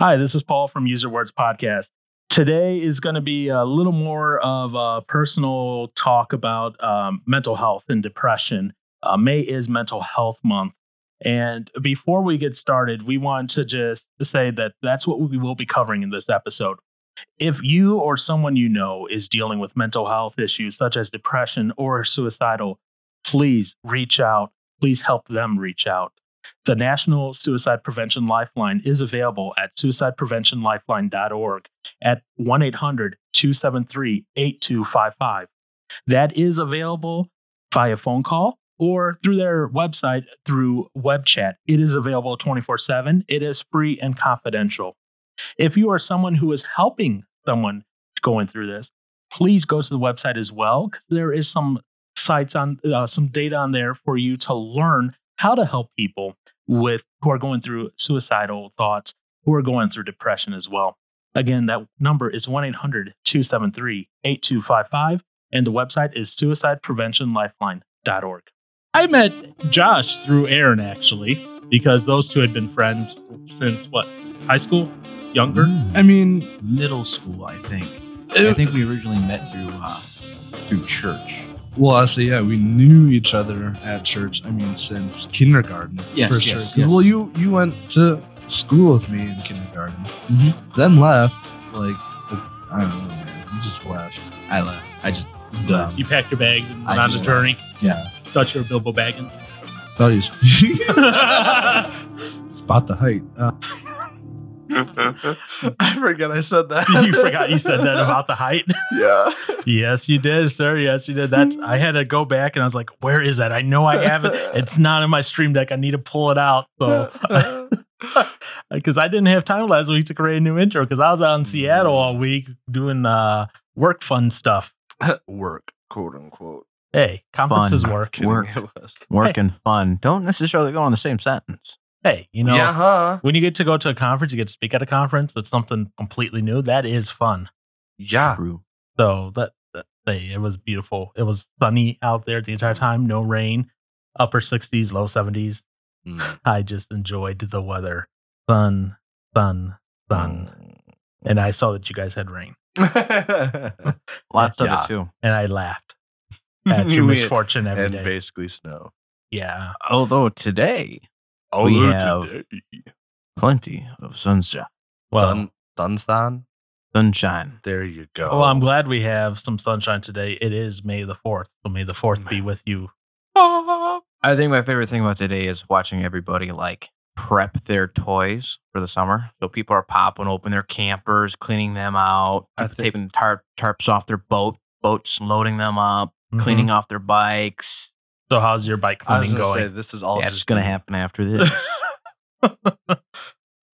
Hi, this is Paul from User Words Podcast. Today is going to be a little more of a personal talk about um, mental health and depression. Uh, May is Mental Health Month. And before we get started, we want to just say that that's what we will be covering in this episode. If you or someone you know is dealing with mental health issues such as depression or suicidal, please reach out. Please help them reach out. The National Suicide Prevention Lifeline is available at suicidepreventionlifeline.org at 1 800 273 8255. That is available via phone call or through their website through web chat. It is available 24 7. It is free and confidential. If you are someone who is helping someone going through this, please go to the website as well. There is some sites on uh, some data on there for you to learn how to help people with who are going through suicidal thoughts, who are going through depression as well. Again, that number is 1 800 273 8255, and the website is suicidepreventionlifeline.org. I met Josh through Aaron actually, because those two had been friends since what, high school? Younger? I mean, middle school, I think. I think we originally met through uh, through church. Well, actually, yeah, we knew each other at church. I mean, since kindergarten. Yes, for yes, yes. Well, you you went to school with me in kindergarten, Mm-hmm. then left. Like, I don't know, man. You just left. I left. I just Dumb. You packed your bags and went I on the just- journey. yeah. Thought you were Bilbo Baggins. Thought you spot the height. Uh, I forget I said that. you forgot you said that about the height. yeah. Yes, you did, sir. Yes, you did. That's. I had to go back and I was like, "Where is that? I know I have it. It's not in my stream deck. I need to pull it out." So, because I didn't have time last week to create a new intro because I was out in Seattle all week doing uh, work fun stuff. Work, quote unquote. Hey, conferences Fun. work. Work. It was. Work and fun don't necessarily go in the same sentence. Hey, you know, yeah, huh? when you get to go to a conference, you get to speak at a conference. It's something completely new. That is fun. Yeah. True. So that, that hey, it was beautiful. It was sunny out there the entire time. No rain. Upper 60s, low 70s. Mm. I just enjoyed the weather. Sun, sun, sun. Mm. And I saw that you guys had rain. Lots of Yeah. it too. And I laughed at your We- misfortune every and day. basically snow. Yeah. Although today Oh, We have- today. plenty of sunshine, Well, Sun, Sunstein? sunshine. There you go. well, I'm glad we have some sunshine today. It is May the 4th. So may the 4th be with you. I think my favorite thing about today is watching everybody like prep their toys for the summer. So people are popping open their campers, cleaning them out, I people think- taking tarp, tarps off their boat, boats, loading them up, Mhm. cleaning off their bikes. So how's your bike I was cleaning gonna say, this is all yeah, just it's going to happen after this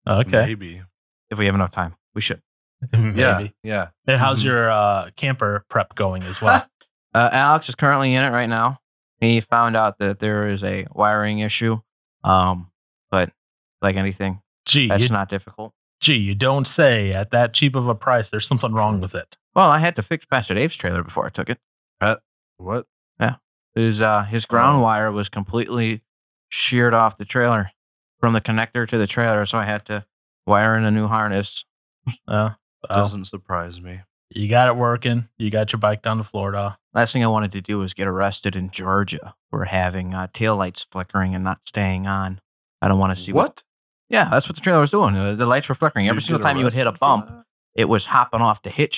okay. Maybe. if we have enough time. We should. Maybe. Yeah. Yeah. And how's Mhm. your uh, camper prep going as well? Uh, Alex is currently in it right now. He found out that there is a wiring issue, um, but like anything, Gee, that's you, not difficult. gee, you don't say. At that cheap of a price, there's something wrong with it. Well, I had to fix Pastor Dave's trailer before I took it. What? His uh, his ground Oh. wire was completely sheared off the trailer from the connector to the trailer, so I had to wire in a new harness. Uh, well, Doesn't surprise me. you got it working. You got your bike down to Florida. Last thing I wanted to do was get arrested in Georgia for having uh, taillights flickering and not staying on. I don't want to see What? Yeah, that's what the trailer was doing. The lights were flickering. Every single time you would hit a bump, it was hopping off the hitch.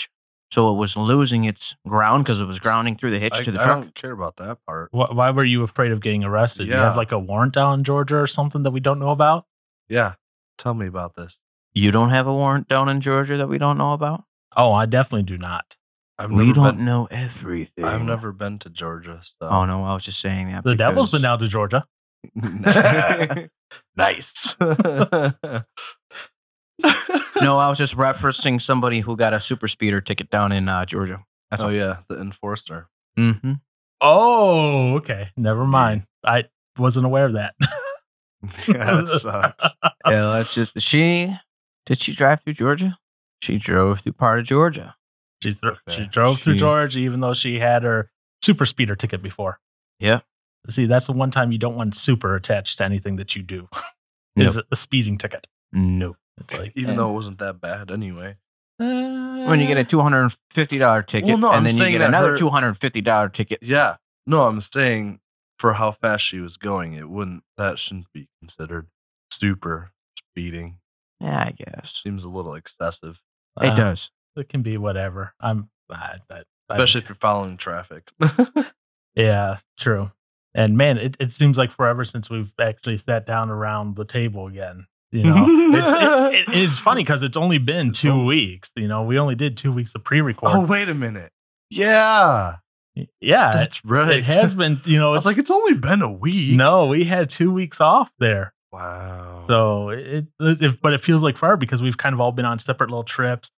So it was losing its ground because it was grounding through the hitch I, to the I truck. don't care about that part. Wh- Why were you afraid of getting arrested? You have like a warrant down in Georgia or something that we don't know about? Yeah. Tell me about this. You don't have a warrant down in Georgia that we don't know about? Oh, I definitely do not. I've we don't been, know everything. I've never been to Georgia, so. Oh, no, I was just saying that. The devil's because- been down to Georgia. nice. No, I was just referencing somebody who got a super speeder ticket down in uh, Georgia. That's oh all. yeah, the enforcer. Mm-hmm. Oh, okay. Never mind. I wasn't aware of that. yeah, that sucks. Yeah, let's just. She did she drive through Georgia? She drove through part of Georgia. she, dro- she Okay. drove through Georgia even though she had her super speeder ticket before. Yeah. See, that's the one time you don't want super attached to anything that you do. Nope. Is a speeding ticket. No. It's like Even eh, though it wasn't that bad anyway. when you get a two hundred and fifty dollar ticket, Well, no, I'm and then you saying get that another her- two hundred and fifty dollar ticket. Yeah. No, I'm saying for how fast she was going, it wouldn't that shouldn't be considered super speeding. Yeah, I guess Seems a little excessive. it uh, does. It can be whatever. I'm I, I, I- Especially if you're following traffic. yeah, true. And man, it, it seems like forever since we've actually sat down around the table again. You know, it's, it, it, it's funny because it's only been two weeks. You know, we only did two weeks of pre-record. oh wait a minute. Yeah. yeah, That's right. it has been. You know, it's, like, it's only been a week. no, we had two weeks off there. Wow. So it, it, but it feels like forever because we've kind of all been on separate little trips,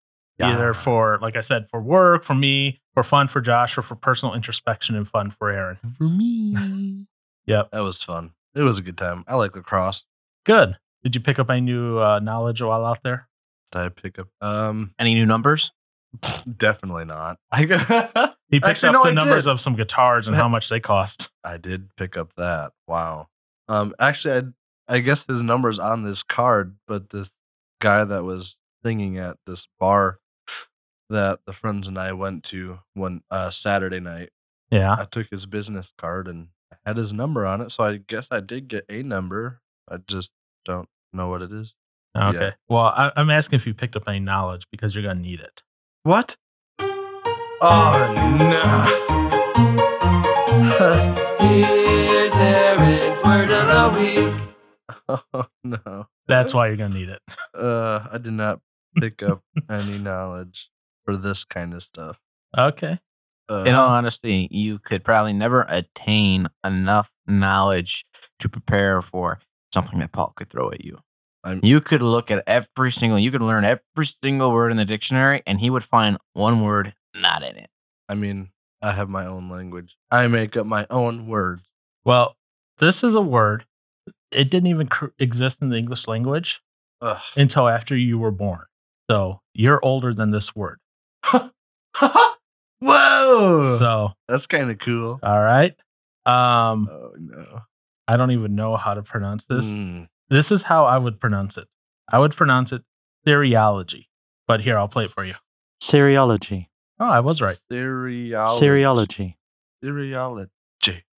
either for, like I said, for work, for me, for fun for Josh, or for personal introspection and fun for Aaron. for me. Yep. That was fun. It was a good time. I like lacrosse. Good. Did you pick up any new uh, knowledge while out there? Did I pick up? Um, Any new numbers? definitely not. I He picked Actually, up no, the I numbers did. of some guitars and how much they cost. I did pick up that. Wow. Um, actually, I I guess his number's on this card, but this guy that was singing at this bar that the friends and I went to one uh, Saturday night, Yeah. I took his business card and had his number on it, so I guess I did get a number. I just don't know what it is. Okay. Yeah. Well, I, I'm asking if you picked up any knowledge because you're gonna need it. What? Oh no! Here's Aaron's word of the week. oh no! That's why you're gonna need it. Uh, I did not pick up any knowledge for this kind of stuff. Okay. Uh, In all honesty, you could probably never attain enough knowledge to prepare for something that Paul could throw at you. I'm- You could look at every single, you could learn every single word in the dictionary, and he would find one word not in it. I mean, I have my own language. I make up my own words. Well, this is a word. It didn't even cr- exist in the English language Ugh. until after you were born. So you're older than this word. Whoa! So That's kind of cool. all right. Um, Oh no! I don't even know how to pronounce this. Mm. This is how I would pronounce it. I would pronounce it cerealogy. But here, I'll play it for you. Cerealogy. Oh, I was right. Cerealogy. Cerealogy. Cerealogy.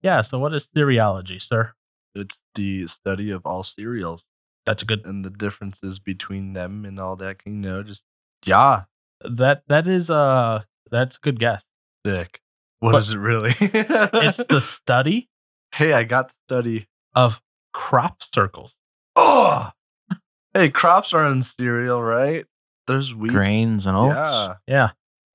Yeah. So what is cerealogy, sir? It's the study of all cereals That's a good. and the differences between them and all that. You know, just yeah, That that is uh that's a good guess. sick. What But- is it really? It's the study hey, I got to study. of crop circles. Oh, hey, crops are in cereal, right? There's wheat. Grains and oats. Yeah, Yeah.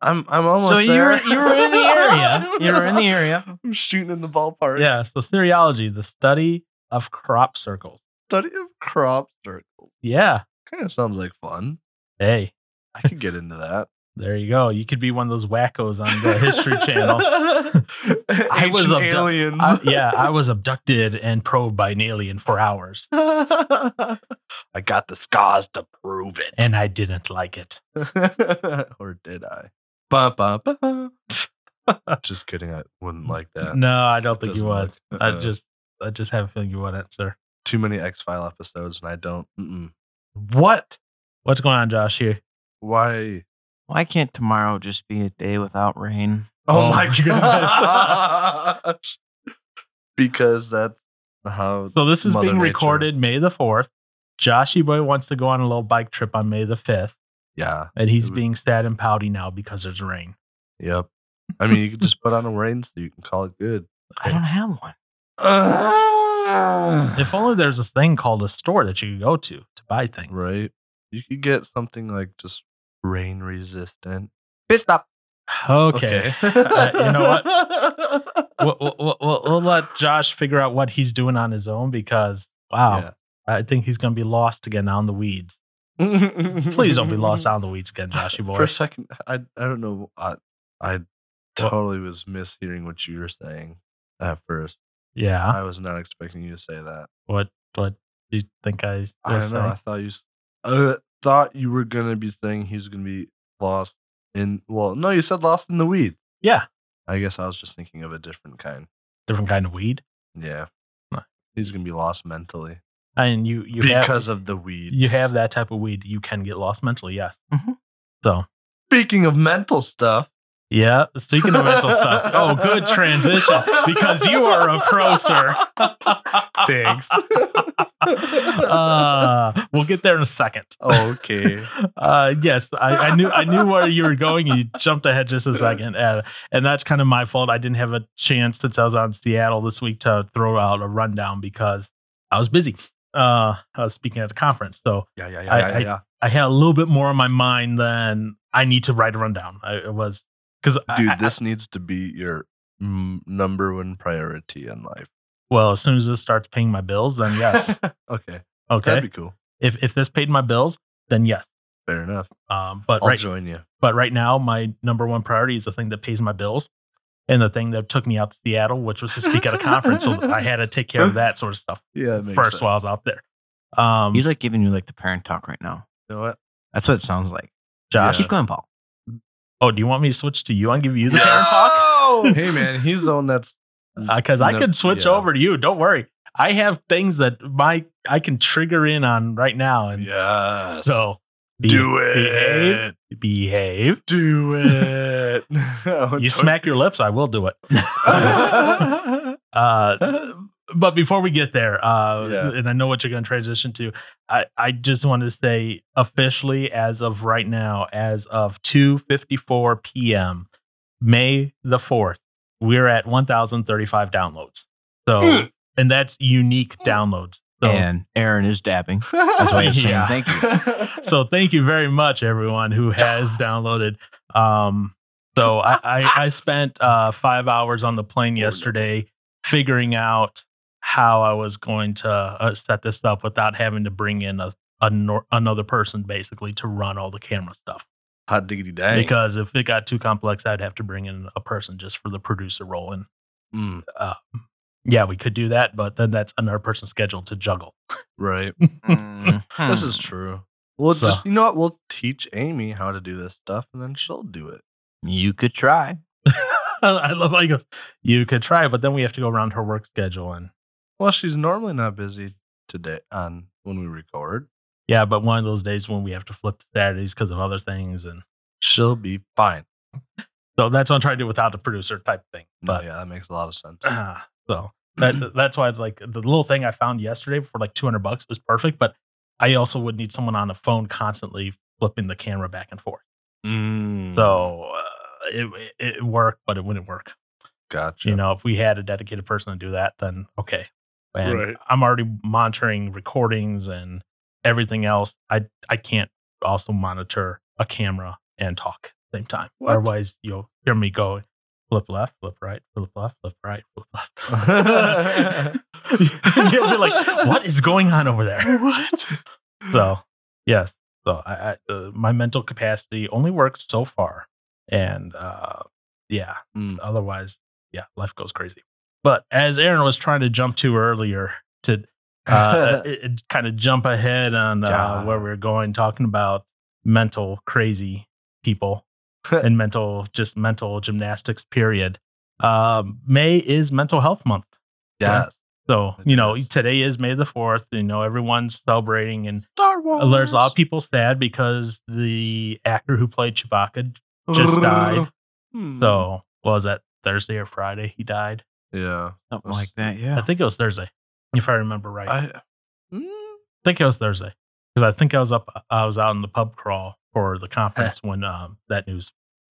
I'm I'm almost So you there. were, you were in the area. You were in the area. I'm shooting in the ballpark. Yeah. So cerealogy, the study of crop circles. Study of crop circles. Yeah. Kind of sounds like fun. Hey, I could get into that. There you go. You could be one of those wackos on the History Channel. I was abdu- aliens. I, yeah, I was abducted and probed by an alien for hours, I got the scars to prove it. and I didn't like it. or did I? Ba, ba, ba. just kidding. I wouldn't like that. No, I don't think you would. look- I uh-uh. just, I just have a feeling you wouldn't, sir. Too many X File episodes, and I don't. Mm-mm. What? What's going on, Josh? Here. Why? Why can't tomorrow just be a day without rain? Oh, oh my goodness. because that's how. So this is Mother being Nature. recorded May the fourth. Joshy boy wants to go on a little bike trip on May the fifth, Yeah. and he's It would- being sad and pouty now because there's rain. Yep. I mean, you could just put on a rain suit and call it good. I don't have one. Ah. If only there's a thing called a store that you could go to to buy things. right. You could get something like just rain resistant. Pit stop. Okay. Uh, you know what? We'll, we'll, we'll, we'll let Josh figure out what he's doing on his own because, wow, I think he's going to be lost again in the weeds. Please don't be lost on the weeds again, Joshy boy. For a second, I I don't know. I I totally was mishearing what you were saying at first. Yeah. I was not expecting you to say that. What, what do you think I I don't know. saying? I thought you. I thought you were gonna be saying he's gonna be lost in. Well, no, you said lost in the weeds. Yeah. I guess I was just thinking of a different kind. Different kind of weed. Yeah. Nice. He's gonna be lost mentally. And you you have because of the weed. you have that type of weed, you can get lost mentally. Yes. Mhm. So Speaking of mental stuff, yeah. Speaking of mental stuff. Oh, good transition because you are a pro, sir. Thanks. uh, we'll get there in a second. Okay. Uh, yes, I, I knew I knew where you were going. You jumped ahead just a second, uh, and that's kind of my fault. I didn't have a chance since I was on Seattle this week to throw out a rundown because I was busy. Uh, I was speaking at the conference, so yeah, yeah, yeah, I- yeah, I- I had a little bit more on my mind than I need to write a rundown. I it was because Dude, this needs to be your number one priority in life. well, as soon as this starts paying my bills, then yes. okay. Okay, That'd be cool. if if this paid my bills, then yes. Fair enough. Um, but I'll right join you. but right now, my number one priority is the thing that pays my bills, and the thing that took me out to Seattle, which was to speak at a conference. So I had to take care of that sort of stuff Yeah, makes first sense. while I was out there. Um, He's like giving you like the parent talk right now. You know what? That's what it sounds like. Josh. Yeah. Keep going, Paul. Oh, do you want me to switch to you and give you the parent talk? hey man, he's the one that's Because I No, could switch yeah. over to you. Don't worry. I have things that my I can trigger in on right now, and Yes. so be- Do it. behave, behave. Do it. You smack your lips, I will do it. uh, but before we get there, uh, Yeah. and I know what you're going to transition to, I, I just wanted to say officially, as of right now, as of 2:54 p.m., May the 4th, we're at 1,035 downloads. So, Hmm. and that's unique downloads. So, and Aaron is dabbing. That's why he's saying Yeah. thank you. so thank you very much, everyone who has downloaded. Um, so I, I, I spent uh, five hours on the plane yesterday figuring out how I was going to uh, set this up without having to bring in a, a nor- another person basically to run all the camera stuff. Hot diggity dang. Because if it got too complex, I'd have to bring in a person just for the producer role. And Mm, uh, yeah, we could do that, but then that's another person's schedule to juggle. right. Mhm. This is true. We'll So- just you know what? We'll teach Amy how to do this stuff and then she'll do it. You could try. I love how you go, you could try, but then we have to go around her work schedule. And Well, she's normally not busy today on when we record. yeah, but one of those days when we have to flip to Saturdays because of other things. And She'll be fine. so that's what I'm trying to do without the producer type thing. But But yeah, that makes a lot of sense. ah, so that, that's why it's like the little thing I found yesterday for like 200 bucks was perfect. But I also would need someone on the phone constantly flipping the camera back and forth. Mm, So uh, it, it, it worked, but it wouldn't work. gotcha. You know, if we had a dedicated person to do that, then okay. And Right. I'm already monitoring recordings and everything else. I I can't also monitor a camera and talk at the same time. What? Otherwise, you'll hear me go flip left, flip right, flip left, flip right, flip left. you'll be like, "What is going on over there?" What? So yes, so I, I uh, my mental capacity only works so far, and uh, yeah, Mm. otherwise, yeah, life goes crazy. But as Aaron was trying to jump to earlier, to uh, it, it kind of jump ahead on uh, Yeah. where we are going, talking about mental crazy people and mental, just mental gymnastics. Period. Um, May is Mental Health Month. yes. So you know, today is May the fourth. You know, everyone's celebrating, and Star Wars. there's a lot of people sad because the actor who played Chewbacca just died. Hmm. So was that Thursday or Friday? He died. Yeah. Something like that, yeah. I think it was Thursday, if I remember right. I, I, mm, think it was Thursday because I think I was up. I was out in the pub crawl for the conference when um, that news.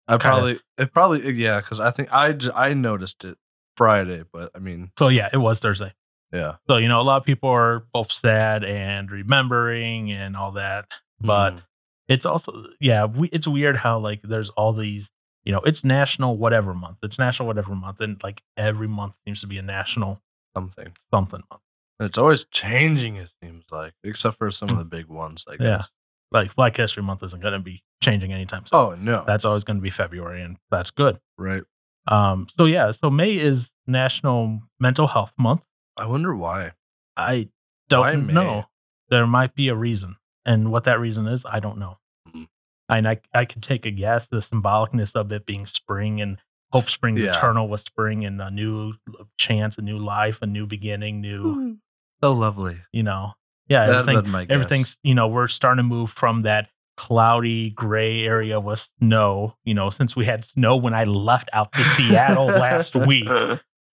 I Kinda. probably it probably yeah because I think I I noticed it Friday, but I mean So yeah, it was Thursday. yeah. So you know, a lot of people are both sad and remembering and all that. But Mm. it's also yeah, we, it's weird how like there's all these. You know, it's National whatever month. It's National whatever month, and like every month seems to be a national something. something month. And It's always changing. It seems like, except for some of the big ones. Like, guess. Yeah. Like Black History Month isn't going to be changing anytime soon. Oh no. That's always going to be February, and that's good. right. Um, so yeah, so May is National Mental Health Month. I wonder why. I don't Why know. There might be a reason, and what that reason is, I don't know. And I I could take a guess. The symbolicness of it being spring and hope springs Yeah. eternal with spring and a new chance, a new life, a new beginning, new So lovely. you know. Yeah, That'd everything, my guess. everything's you know we're starting to move from that cloudy gray area with snow. You know, since we had snow when I left out to Seattle last week.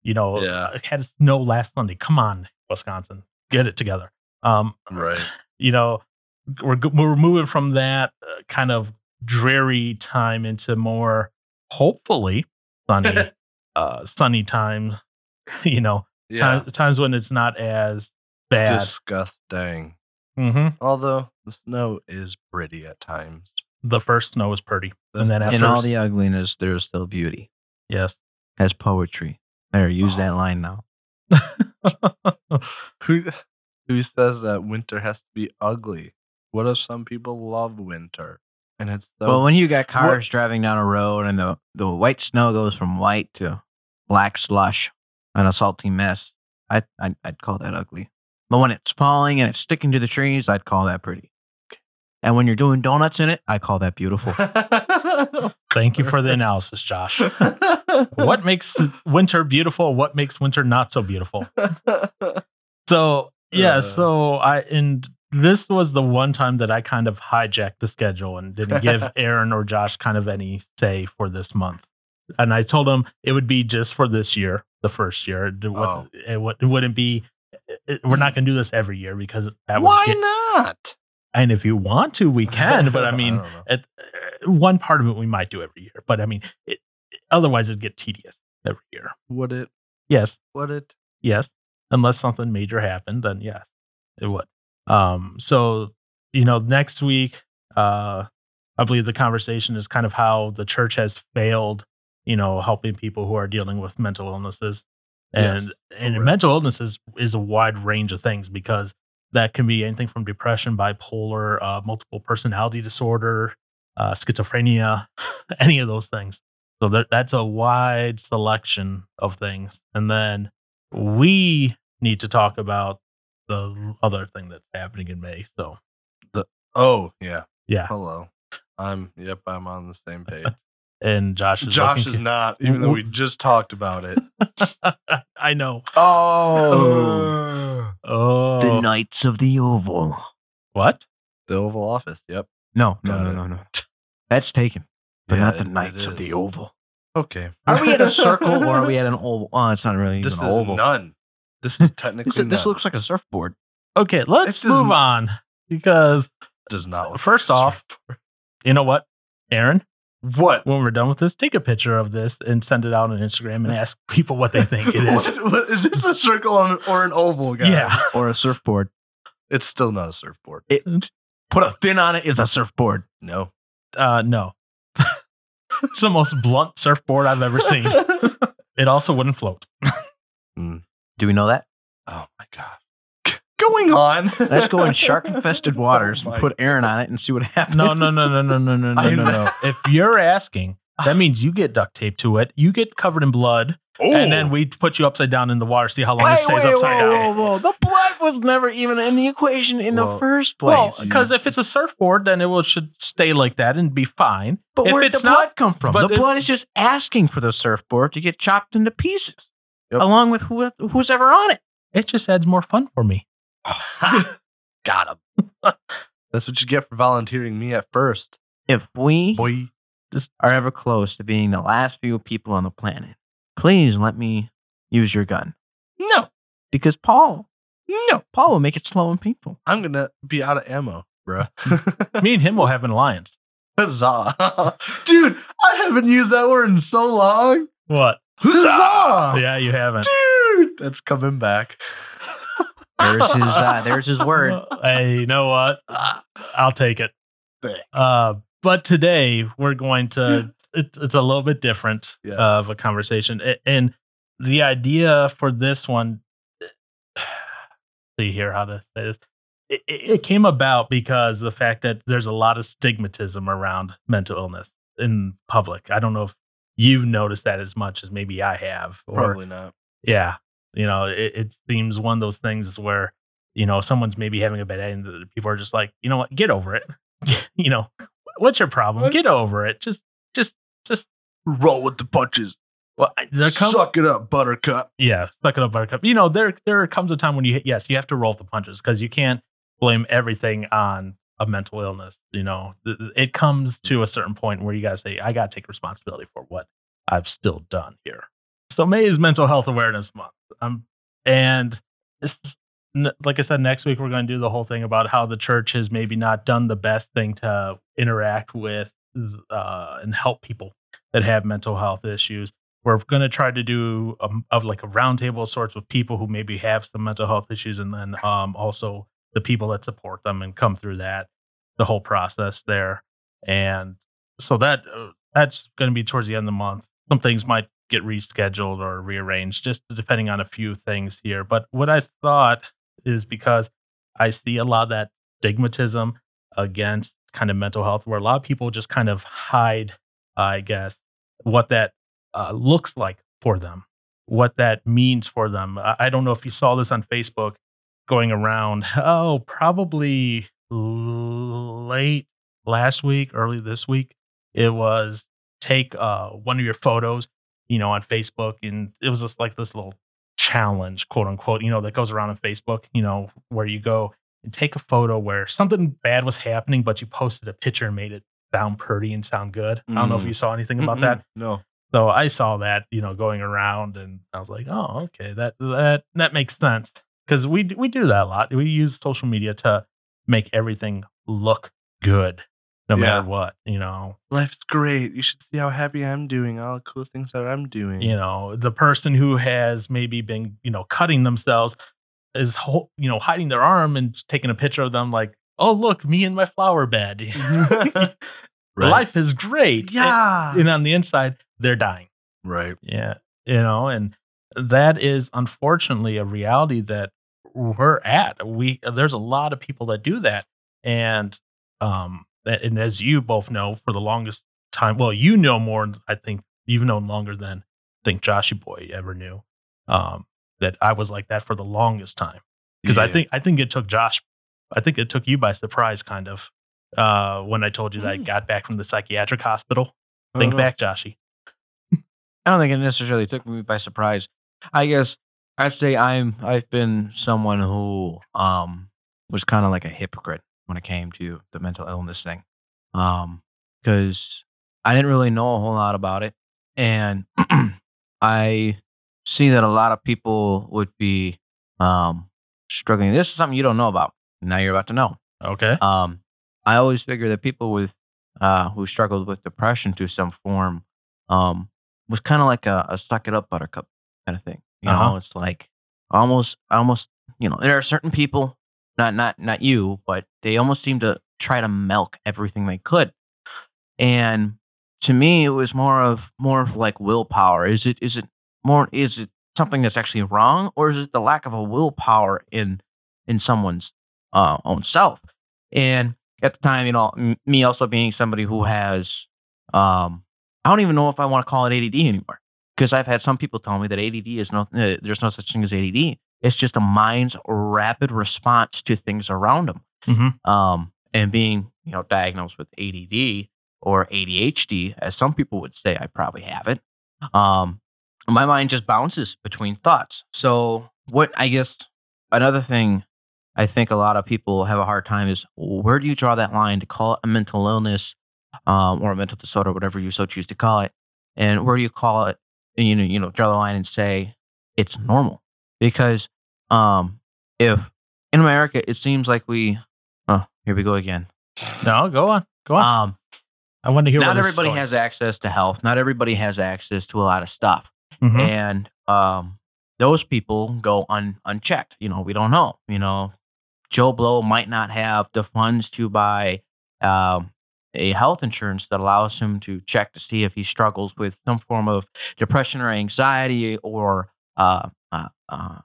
You know, Yeah. it had snow last Sunday. Come on, Wisconsin, get it together. Um, Right. you know, we're we're moving from that uh, kind of dreary time into more hopefully sunny uh, sunny times. You know, Yeah. times, times when it's not as bad. Disgusting. hmm Although the snow is pretty at times. The first snow is pretty, and then after In all the ugliness, there's still beauty. yes. As poetry. There, use that line now. Who who says that winter has to be ugly? What if some people love winter? And it's so well, when you got cars driving down a road and the the white snow goes from white to black slush and a salty mess, I I'd, I'd call that ugly. But when it's falling and it's sticking to the trees, I'd call that pretty. And when you're doing donuts in it, I call that beautiful. Thank you for the analysis, Josh. what makes winter beautiful? What makes winter not so beautiful? So yeah, Uh. so I and this was the one time that I kind of hijacked the schedule and didn't give Aaron or Josh kind of any say for this month. And I told them it would be just for this year, the first year. It, Oh. it, it wouldn't be. It, we're not going to do this every year because that Why get, not? And if you want to, we can. But I mean, uh, one part of it we might do every year. But I mean, it, otherwise it'd get tedious every year. would it? Yes, Would it? yes, unless something major happened, then yes, it would. Um, so you know, next week, uh, I believe the conversation is kind of how the church has failed, you know, helping people who are dealing with mental illnesses, and and correct. mental illnesses is, is a wide range of things because that can be anything from depression, bipolar, uh, multiple personality disorder, uh, schizophrenia, any of those things. So that that's a wide selection of things, and then we need to talk about the other thing that's happening in May. So Oh yeah. yeah, Hello. I'm yep. I'm on the same page. and Josh is Josh looking- is not, even though we just talked about it. I know. Oh. oh. Oh, The Knights of the Oval. what? the Oval Office. Yep. No, no, Got no, it. no, no. That's taken. But Yeah, not the it- Knights it of the Oval. Okay. Are we at a circle or are we at an oval? Oh, it's not really This even is an oval. none. This is technically this none. looks like a surfboard. Okay, let's This is- move on because does not. look First off- you know what, Aaron, what? when we're done with this, take a picture of this and send it out on Instagram and ask people what they think it is. What- is. what- is this a circle on- or an oval, guys? yeah. Or a surfboard. It's still not a surfboard. It, put a fin on it is a surfboard. No. Uh, no. it's the most blunt surfboard I've ever seen. It also wouldn't float. Mm. Do we know that? Oh my god. Going on. Let's go in shark infested oh waters Oh and put Aaron on it and see what happens. No, no, no, no, no, no, no, no, no, no. If you're asking, that ah. means you get duct tape to it. You get covered in blood, and then we put you upside down in the water. See how long it stays wait, upside whoa, down. whoa, whoa. The blood was never even in the equation in Well, the first place. Well, because if it's a surfboard, then it will should stay like that and be fine. but if where it's did the not- blood come from? The it- blood is just asking for the surfboard to get chopped into pieces, Yep. along with who, who's ever on it. It just adds more fun for me. Got him. That's what you get for volunteering me at first. If we Boy. are ever close to being the last few people on the planet, please let me use your gun. No. Because Paul, no, Paul will make it slow and painful. I'm gonna be out of ammo, bruh. Me and him will have an alliance. Huzzah. Dude, I haven't used that word in so long. What? Huzzah! Yeah, you haven't. Dude, that's coming back. There's his, uh, there's his word. Hey, you know what? I'll take it. Uh, but today we're going to. It's, it's a little bit different Yeah. of a conversation, and the idea for this one. See here how to say this. It, it it came about because the fact that there's a lot of stigmatism around mental illness in public. I don't know if you've noticed that as much as maybe I have, or Probably not. yeah, you know, it, it seems one of those things where you know someone's maybe having a bad day, and people are just like, you know what, get over it. you know, what's your problem? Get over it. Just, just, just Roll with the punches. well, there comes Suck it up, Buttercup. yeah, suck it up, Buttercup. You know, there there comes a time when you yes, you have to roll the punches because you can't blame everything on a mental illness. You know, it comes to a certain point where you got to say, I got to take responsibility for what I've still done here. So May is Mental Health Awareness Month. Um, and this, like I said, next week we're going to do the whole thing about how the church has maybe not done the best thing to interact with uh, and help people that have mental health issues. We're going to try to do a, of like a roundtable of sorts with people who maybe have some mental health issues, and then um, also the people that support them and come through that the whole process there. And so that uh, that's going to be towards the end of the month. Some things might get rescheduled or rearranged, just depending on a few things here. But what I thought is because I see a lot of that stigmatism against kind of mental health, where a lot of people just kind of hide, I guess, what that uh, looks like for them, what that means for them. I, I don't know if you saw this on Facebook going around. Oh, probably late last week, early this week. It was take uh, one of your photos, you know, on Facebook, and it was just like this little challenge, quote unquote, you know, that goes around on Facebook, you know, where you go and take a photo where something bad was happening, but you posted a picture and made it sound pretty and sound good. I don't know if Mm. you saw anything about Mm-mm. that. No. So I saw that, you know, going around, and I was like, oh, okay, that that that makes sense because we we do that a lot. We use social media to make everything look good, no Yeah. matter what. You know, Life's great. You should see how happy I'm doing. All the cool things that I'm doing. you know, the person who has maybe been, you know, cutting themselves is, you know, hiding their arm and taking a picture of them, like, oh, look, me in my flower bed. Right. Life is great. Yeah. And on the inside, they're dying. Right. Yeah, you know, and that is unfortunately a reality that we're at. We there's a lot of people that do that, and um, and as you both know, for the longest time, well, you know more. I think you've known longer than I think Joshy Boy ever knew. Um, that I was like that for the longest time because I think I think it took Josh, I think it took you by surprise, kind of, uh, when I told you that I Mm. got back from the psychiatric hospital. Think don't back, Joshy. I don't think it necessarily took me by surprise. I guess I'd say I'm I've been someone who um was kind of like a hypocrite when it came to the mental illness thing, um because I didn't really know a whole lot about it, and I see that a lot of people would be um struggling. This is something you don't know about. Now you're about to know. Okay. Um, I always figure that people with uh, who struggled with depression to some form um, was kind of like a, a suck it up buttercup kind of thing. You Uh-huh. know, it's like almost almost you know there are certain people, not not not you, but they almost seem to try to milk everything they could. And to me, it was more of more of like willpower. Is it is it more is it something that's actually wrong, or is it the lack of a willpower in in someone's uh, own self? And at the time, you know, m- me also being somebody who has, um, I don't even know if I want to call it ADD anymore because I've had some people tell me that ADD is no, uh, there's no such thing as ADD. It's just a mind's rapid response to things around them. Mm-hmm. Um, and being, you know, diagnosed with ADD or ADHD, as some people would say, I probably have it. Um, my mind just bounces between thoughts. So, what I guess another thing I think a lot of people have a hard time is where do you draw that line to call it a mental illness um, or a mental disorder, whatever you so choose to call it, and where do you call it? You know, you know, draw the line and say it's normal because um, if in America it seems like we, oh, here we go again. No, go on. Go on. Um, I want to hear. not everybody has access to health. Not everybody has access to a lot of stuff Mhm. and um, those people go un, unchecked. You know, we don't know. You know, Joe Blow might not have the funds to buy um, a health insurance that allows him to check to see if he struggles with some form of depression or anxiety or uh, uh, uh,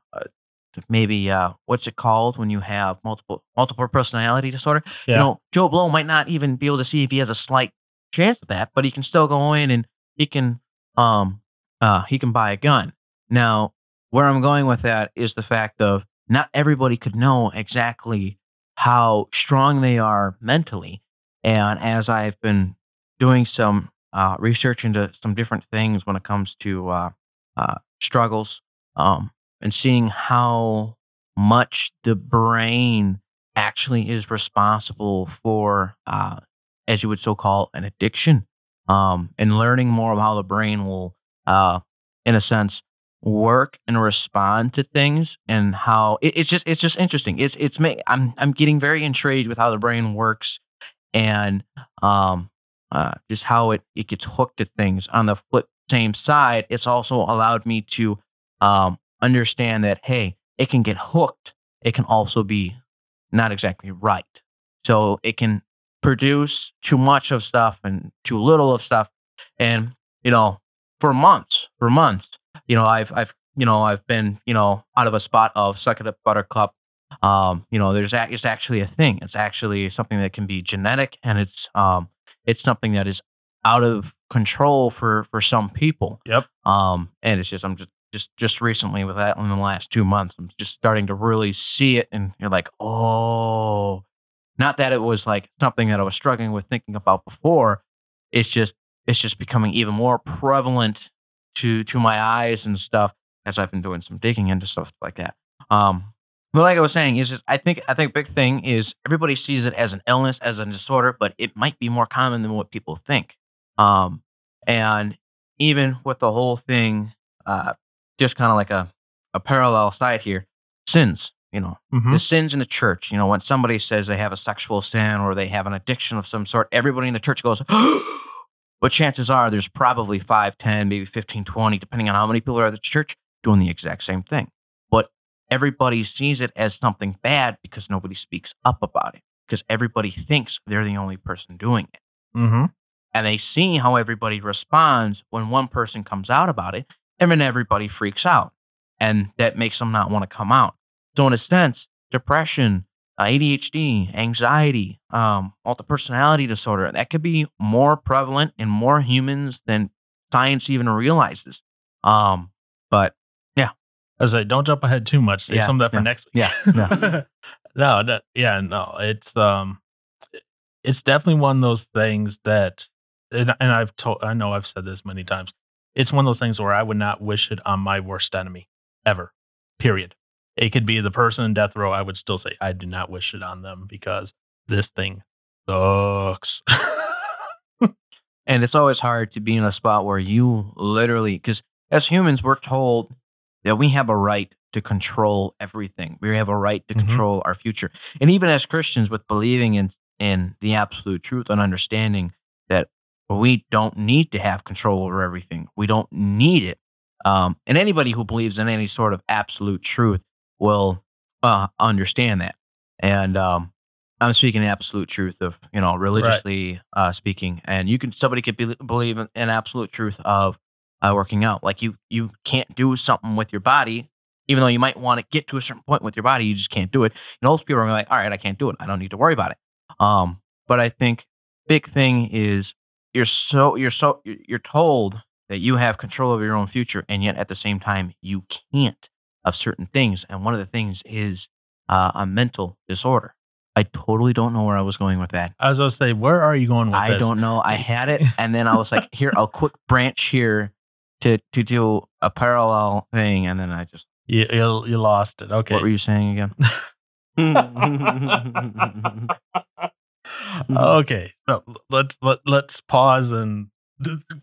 maybe uh, what's it called when you have multiple multiple personality disorder. Yeah. You know, Joe Blow might not even be able to see if he has a slight chance of that, but he can still go in and he can um uh he can buy a gun. Now, where I'm going with that is the fact of not everybody could know exactly how strong they are mentally. And as I've been doing some uh, research into some different things when it comes to uh, uh, struggles um, and seeing how much the brain actually is responsible for, uh, as you would so call, an addiction. Um, and learning more of how the brain will, uh, in a sense, work and respond to things and how it, it's just it's just interesting. It's it's me. I'm I'm getting very intrigued with how the brain works and um uh, just how it, it gets hooked at things. On the flip same side, it's also allowed me to um, understand that hey, it can get hooked. It can also be not exactly right. So it can produce too much of stuff and too little of stuff. And you know, for months, for months, you know, I've I've you know I've been you know out of a spot of suck it up buttercup. Um, you know, there's it's actually a thing. It's actually something that can be genetic, and it's um, it's something that is out of control for for some people. Yep. Um, and it's just I'm just just just recently with that in the last two months, I'm just starting to really see it, and you're like, oh, not that it was like something that I was struggling with thinking about before. It's just it's just becoming even more prevalent to to my eyes and stuff as I've been doing some digging into stuff like that. Um, but like I was saying, is just, I think I think big thing is everybody sees it as an illness, as a disorder, but it might be more common than what people think. Um, and even with the whole thing, uh, just kind of like a, a parallel side here, sins. You know, Mhm. the sins in the church. You know, when somebody says they have a sexual sin or they have an addiction of some sort, everybody in the church goes, but chances are there's probably 5, 10, maybe 15, 20, depending on how many people are at the church, doing the exact same thing. Everybody sees it as something bad because nobody speaks up about it, because everybody thinks they're the only person doing it. Mhm. And they see how everybody responds when one person comes out about it, and then everybody freaks out. And that makes them not want to come out. So, in a sense, depression, uh, ADHD, anxiety, um, multiple personality disorder, that could be more prevalent in more humans than science even realizes. Um, but I was like, don't jump ahead too much. Save Yeah, some of that for yeah, next week. yeah, no. no, that, yeah, no. It's um, it's definitely one of those things that, and, and I've told, I know I've said this many times. It's one of those things where I would not wish it on my worst enemy ever. Period. It could be the person in death row. I would still say I do not wish it on them because this thing sucks. And it's always hard to be in a spot where you literally, because as humans, we're told that we have a right to control everything. We have a right to Mhm. control our future. And even as Christians, with believing in, in the absolute truth and understanding that we don't need to have control over everything, we don't need it. Um, and anybody who believes in any sort of absolute truth will uh, understand that. And um, I'm speaking absolute truth of you know religiously uh, speaking, and you can somebody could be, believe in, in absolute truth of uh, working out. Like you you can't do something with your body, even though you might want to get to a certain point with your body, you just can't do it. And those people are like, all right, I can't do it. I don't need to worry about it. Um, but I think big thing is you're so you're so you're told that you have control over your own future, and yet at the same time you can't of certain things. And one of the things is uh, a mental disorder. I totally don't know where I was going with that. I was going to say, where are you going with I this? don't know. I had it, and then I was like, here, a quick branch here to to do a parallel thing, and then I just. You, you, you lost it. Okay. What were you saying again? okay, so let's let let's pause and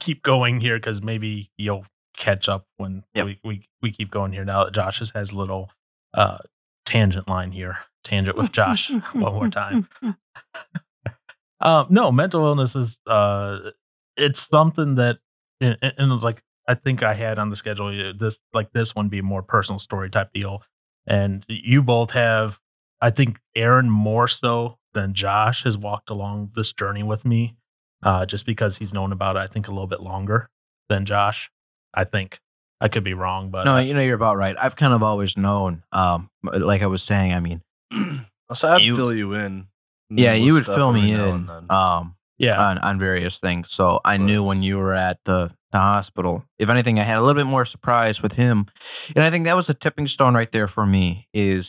keep going here because maybe you'll catch up when Yep. we, we we keep going here. Now that Josh has- has a little uh, tangent line here, tangent with Josh one more time. Um, no, mental illness is uh, it's something that and, and and like I think I had on the schedule uh, this like this one be a more personal story type deal, and you both have I think Aaron more so than Josh has walked along this journey with me, uh, just because he's known about it I think a little bit longer than Josh. I think I could be wrong, but no, you know you're about right. I've kind of always known. Um, like I was saying, I mean, so I'd You- fill you in. yeah, you would fill me in. then. Um, yeah, on, on various things. So I Right. knew when you were at the, the hospital. If anything, I had a little bit more surprise with him, and I think that was a tipping stone right there for me. Is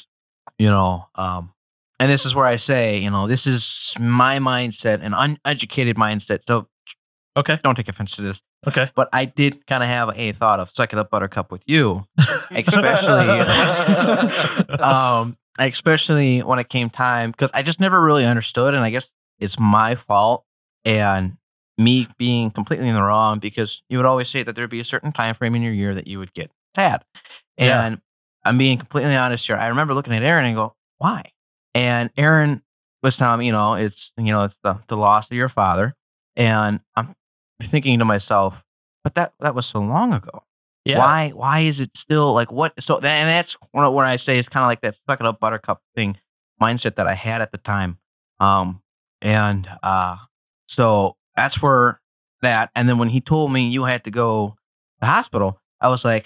you know, um, and this is where I say, you know, this is my mindset, an uneducated mindset. So okay, don't take offense to this, okay. but I did kind of have a thought of suck it up, Buttercup, with you, especially. um, especially when it came time because I just never really understood, and I guess it's my fault and me being completely in the wrong because you would always say that there'd be a certain time frame in your year that you would get sad, Yeah. and I'm being completely honest here. I remember looking at Aaron and go, "Why?" And Aaron was telling me, you know, it's you know, it's the the loss of your father, and I'm thinking to myself, but that that was so long ago. Yeah. Why why is it still like what? So that, and that's what I say is kind of like that suck it up buttercup thing mindset that I had at the time. Um, and uh, so that's where that. And then when he told me you had to go to the hospital, I was like,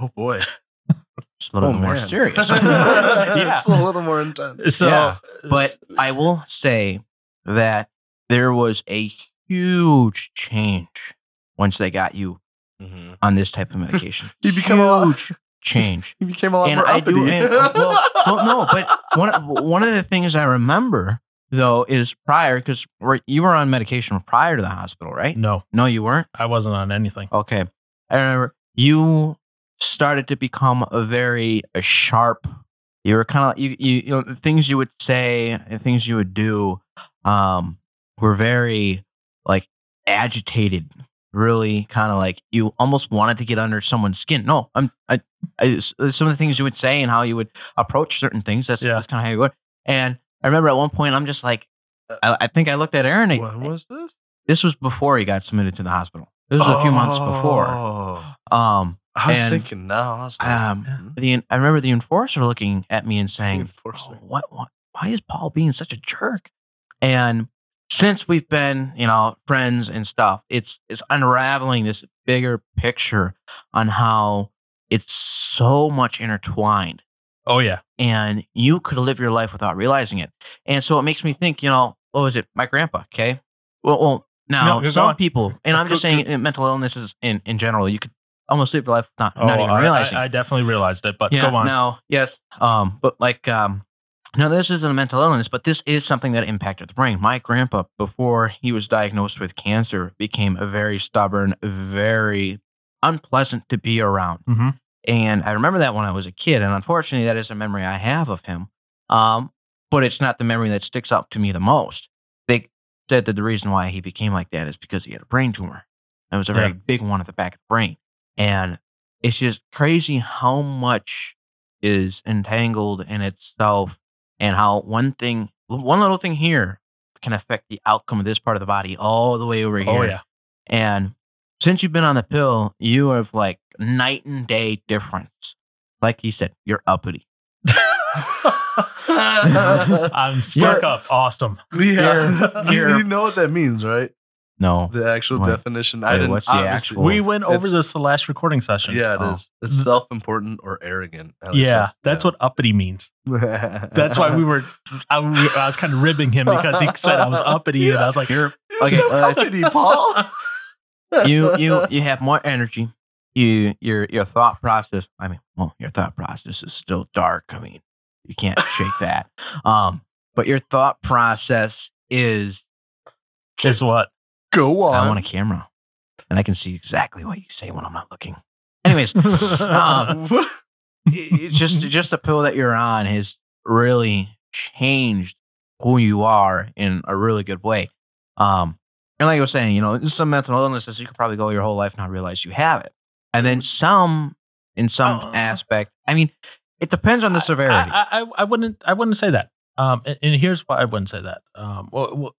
Oh boy. it's a little oh, more man. serious. Yeah. It's a little more intense. So, Yeah, but I will say that there was a huge change once they got you Mm-hmm. on this type of medication. A lot. huge change. He became a lot And more I do, and, well, well, no, but one one of the things I remember though is prior because you were on medication prior to the hospital, right? no, No, you weren't. I wasn't on anything. Okay, I remember you started to become a very a sharp. You were kind of you, you you know the things you would say and things you would do um, were very like agitated. Really, kind of like you almost wanted to get under someone's skin. No, I'm I, I some of the things you would say and how you would approach certain things. That's, Yeah. that's kind of how you would. And I remember at one point I'm just like, I, I think I looked at Aaron. and- when was this? this was before he got submitted to the hospital. This was a few months before. Oh. Um, I was thinking now. I was like, um, the I remember the enforcer looking at me and saying, "Oh, "What? What? Why is Paul being such a jerk?" And since we've been, you know, friends and stuff, it's it's unraveling this bigger picture on how it's so much intertwined, Oh yeah. and you could live your life without realizing it. And so it makes me think, you know, what was it? My grandpa. Okay. Well, well now No, some on. people, and I'm just saying, in mental illnesses in in general, you could almost live your life not, Oh, not even I, realizing. I, I definitely realized it, but Yeah. go on. Now, yes. Um, but like, um, now this isn't a mental illness, but this is something that impacted the brain. My grandpa, before he was diagnosed with cancer, became a very stubborn, very unpleasant to be around. hmm And I remember that when I was a kid, and unfortunately, that is a memory I have of him. Um, but it's not the memory that sticks out to me the most. They said that the reason why he became like that is because he had a brain tumor. It was a very Yeah. big one at the back of the brain, and it's just crazy how much is entangled in itself, and how one thing, one little thing here, can affect the outcome of this part of the body all the way over here. Oh yeah. And since you've been on the pill, you have like night and day difference. Like you said, you're uppity. I'm stuck up. Awesome. yeah. You're- you, you're- you know what that means, right? No. The actual What? definition. Wait, I didn't. what's the actual- we went over it's- this the last recording session. Yeah, it Oh. is. It's self-important or arrogant. I like Yeah, that. that's what uppity means. That's why we were. I, I was kind of ribbing him because he said I was uppity, and I was like, You're Okay, okay. uh, uppity, Paul. you you you have more energy. You your your thought process. I mean, well, your thought process is still dark. I mean, you can't shake that. Um, but your thought process is Guess what? Go on. I want a camera, and I can see exactly what you say when I'm not looking. Anyways, um, it's just just the pill that you're on has really changed who you are in a really good way. Um, and like I was saying, you know, some mental illnesses you could probably go your whole life and not realize you have it, and then some in some Oh. aspect. I mean, it depends on the severity. I, I, I wouldn't. I wouldn't say that. Um, and, and here's why I wouldn't say that. Um, well, well,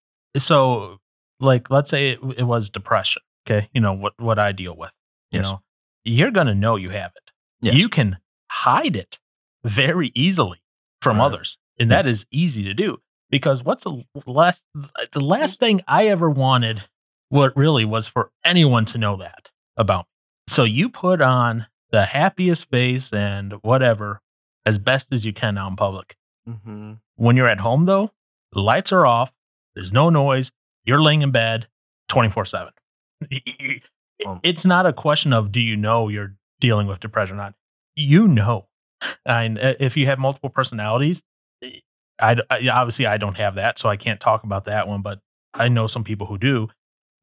so like, let's say it, it was depression. Okay, you know what what I deal with. You Yes. know, you're gonna know you have it. Yes. You can hide it very easily from Right. others, and that is easy to do because what's the last the last thing I ever wanted, what really was for anyone to know that about. So you put on the happiest face and whatever as best as you can out in public. hmm When you're at home, though, the lights are off. There's no noise. You're laying in bed 24 7. Um. It's not a question of do you know you're dealing with depression or not. You know. And uh, if you have multiple personalities, I, I- obviously I don't have that, so I can't talk about that one, but I know some people who do.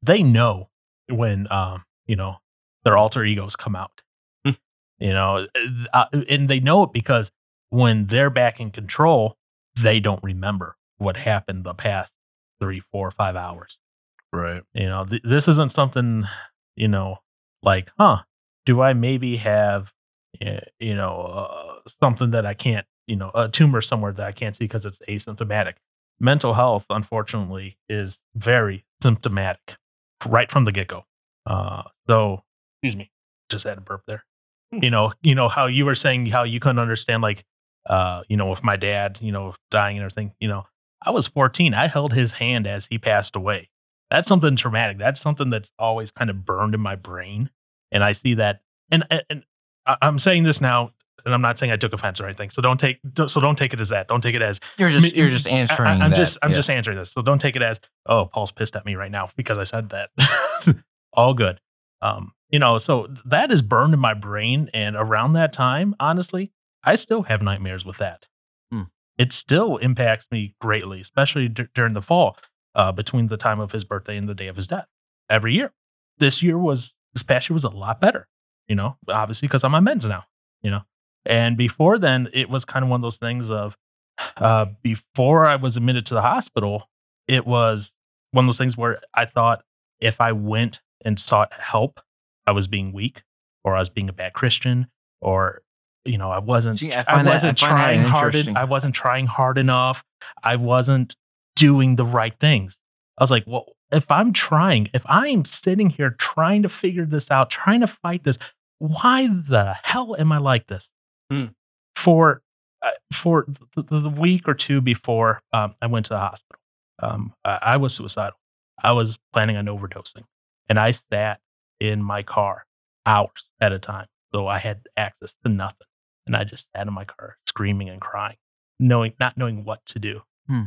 They know when, um, you know, their alter egos come out. Hmm. you know, uh, and they know it because when they're back in control, they don't remember what happened the past three, four, five hours. Right. You know, th- this isn't something, you know, like, huh, do I maybe have, eh, you know, uh, something that I can't, you know, a tumor somewhere that I can't see because it's asymptomatic. Mental health, unfortunately, is very symptomatic right from the get go. Uh, so, excuse me, just had a burp there. You know, you know how you were saying how you couldn't understand, like, uh, you know, with my dad, you know, dying and everything. You know, I was 14. I held his hand as he passed away. That's something traumatic. That's something that's always kind of burned in my brain, and I see that. And and I'm saying this now, and I'm not saying I took offense or anything. So don't take so don't take it as that. Don't take it as You're just you're just answering I, am just I'm yeah. just answering this. So don't take it as oh Paul's pissed at me right now because I said that. All good. Um, you know, so that is burned in my brain, and around that time, honestly, I still have nightmares with that. Hmm. It still impacts me greatly, especially d- during the fall, uh, between the time of his birthday and the day of his death. Every year, this year was this past year was a lot better. You know, obviously because I'm on meds now. You know, and before then, it was kind of one of those things of uh, before I was admitted to the hospital, it was one of those things where I thought if I went and sought help, I was being weak or I was being a bad Christian or, you know, I wasn't, See, I I find that- I wasn't trying hard. I wasn't trying hard enough. I wasn't doing the right things. I was like, well, if I'm trying, if I'm sitting here trying to figure this out, trying to fight this, why the hell am I like this? Hmm. For uh, for the, the, the week or two before um, I went to the hospital, um, I, I was suicidal. I was planning on overdosing, and I sat in my car hours at a time. So I had access to nothing, and I just sat in my car screaming and crying, knowing not knowing what to do. Hmm.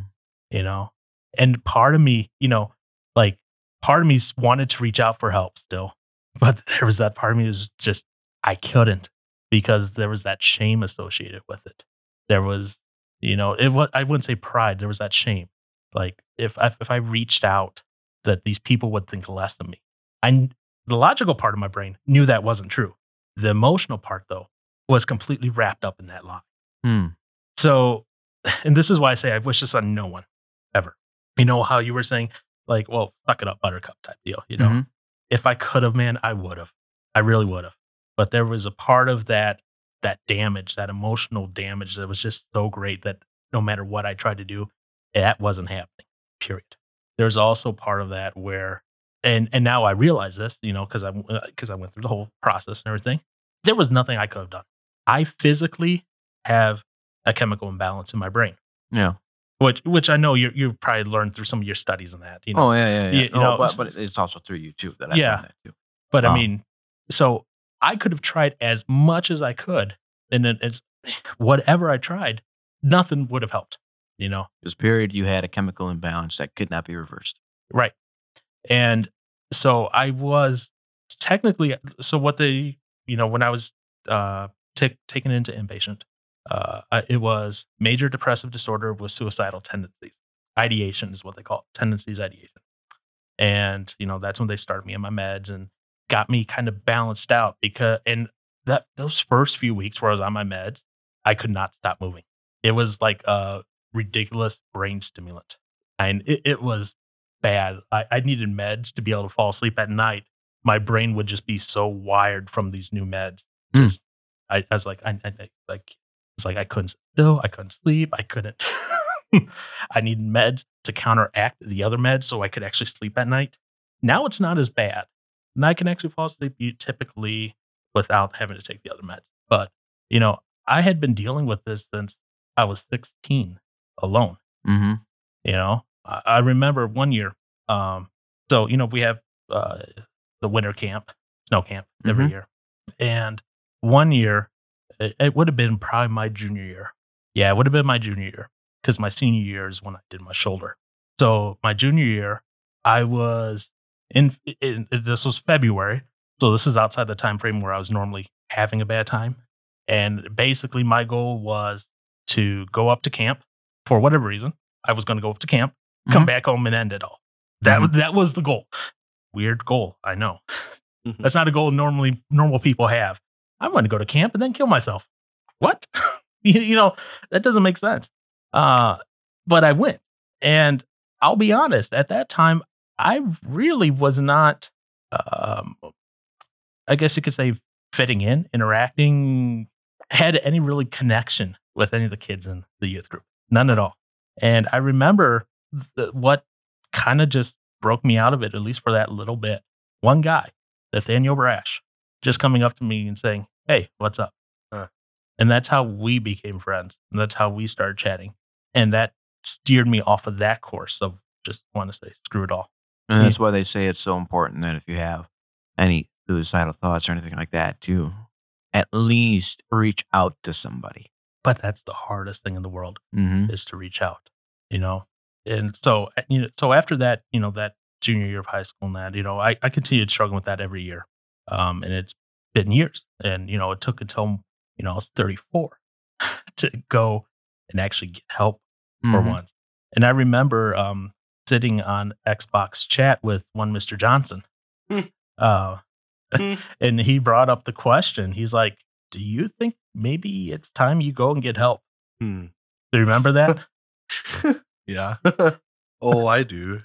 You know, and part of me, you know, like part of me wanted to reach out for help still, but there was that part of me was just I couldn't because there was that shame associated with it. There was, you know, it was I wouldn't say pride. There was that shame. Like if I, if I reached out, that these people would think less of me. I the logical part of my brain knew that wasn't true. The emotional part though was completely wrapped up in that lie. Hmm. So, and this is why I say I wish this on no one ever. You know how you were saying, like, well, suck it up, buttercup type deal. You know, Mhm. if I could have, man, I would have. I really would have. But there was a part of that that damage, that emotional damage, that was just so great that no matter what I tried to do, that wasn't happening. Period. There's also part of that where, and and now I realize this, you know, because I because uh, I went through the whole process and everything. There was nothing I could have done. I physically have a chemical imbalance in my brain, Yeah. which which I know you you've probably learned through some of your studies on that. You know, Oh yeah, yeah, yeah. You- you No, know, but, but it's also through you too that I Yeah. that too. But I mean, so I could have tried as much as I could, and then as whatever I tried, nothing would have helped. You know, This period you had a chemical imbalance that could not be reversed. right? And so I was technically so what they you know when I was uh, ta- taken into inpatient, uh, it was major depressive disorder with suicidal tendencies. Ideation is what they call it, tendencies ideation. And you know that's when they started me on my meds and got me kind of balanced out because and that those first few weeks where I was on my meds, I could not stop moving. It was like a ridiculous brain stimulant, and it, it was bad. I, I needed meds to be able to fall asleep at night. My brain would just be so wired from these new meds. Just- I, I was like, I, I like, it's like I couldn't still. I couldn't sleep. I couldn't. I needed meds to counteract the other meds so I could actually sleep at night. Now it's not as bad. And I can actually fall asleep typically without having to take the other meds. But, you know, I had been dealing with this since I was 16 alone. Mm-hmm. You know, I, I remember one year. Um, so you know, we have uh, the winter camp, snow camp every Mhm. year, and one year it, it would have been probably my junior year. Yeah, it would have been my junior year because my senior year is when I did my shoulder. So my junior year, I was in, in this was February, so this is outside the time frame where I was normally having a bad time. And basically, my goal was to go up to camp for whatever reason. I was going to go up to camp, come Mhm. back home, and end it all. That Mhm. was that was the goal. Weird goal, I know. Mhm. That's not a goal normally normal people have. I'm going to go to camp and then kill myself. What? you, you know, that doesn't make sense. Uh, but I went. And I'll be honest, at that time, I really was not, um, I guess you could say, fitting in, interacting, had any really connection with any of the kids in the youth group. None at all. And I remember th- what kind of just broke me out of it, at least for that little bit. One guy, Nathaniel Brash, just coming up to me and saying, Hey, what's up? Huh. And that's how we became friends. And that's how we started chatting. And that steered me off of that course of just want to say, screw it all. And that's why they say it's so important that if you have any suicidal thoughts or anything like that, to at least reach out to somebody. But that's the hardest thing in the world Mm-hmm. is to reach out, you know? And so, uh, you know, so after that, you know, that junior year of high school and that, you know, I, I continued struggling with that every year. Um, and it's been years. And, you know, it took until, you know, I was 34 to go and actually get help Mm-hmm. for once. And I remember um, sitting on Xbox chat with one Mr. Johnson. Hmm. uh, Hmm. and he brought up the question. He's like, Do you think maybe it's time you go and get help? Hmm. Do you remember that? Yeah. oh, I do.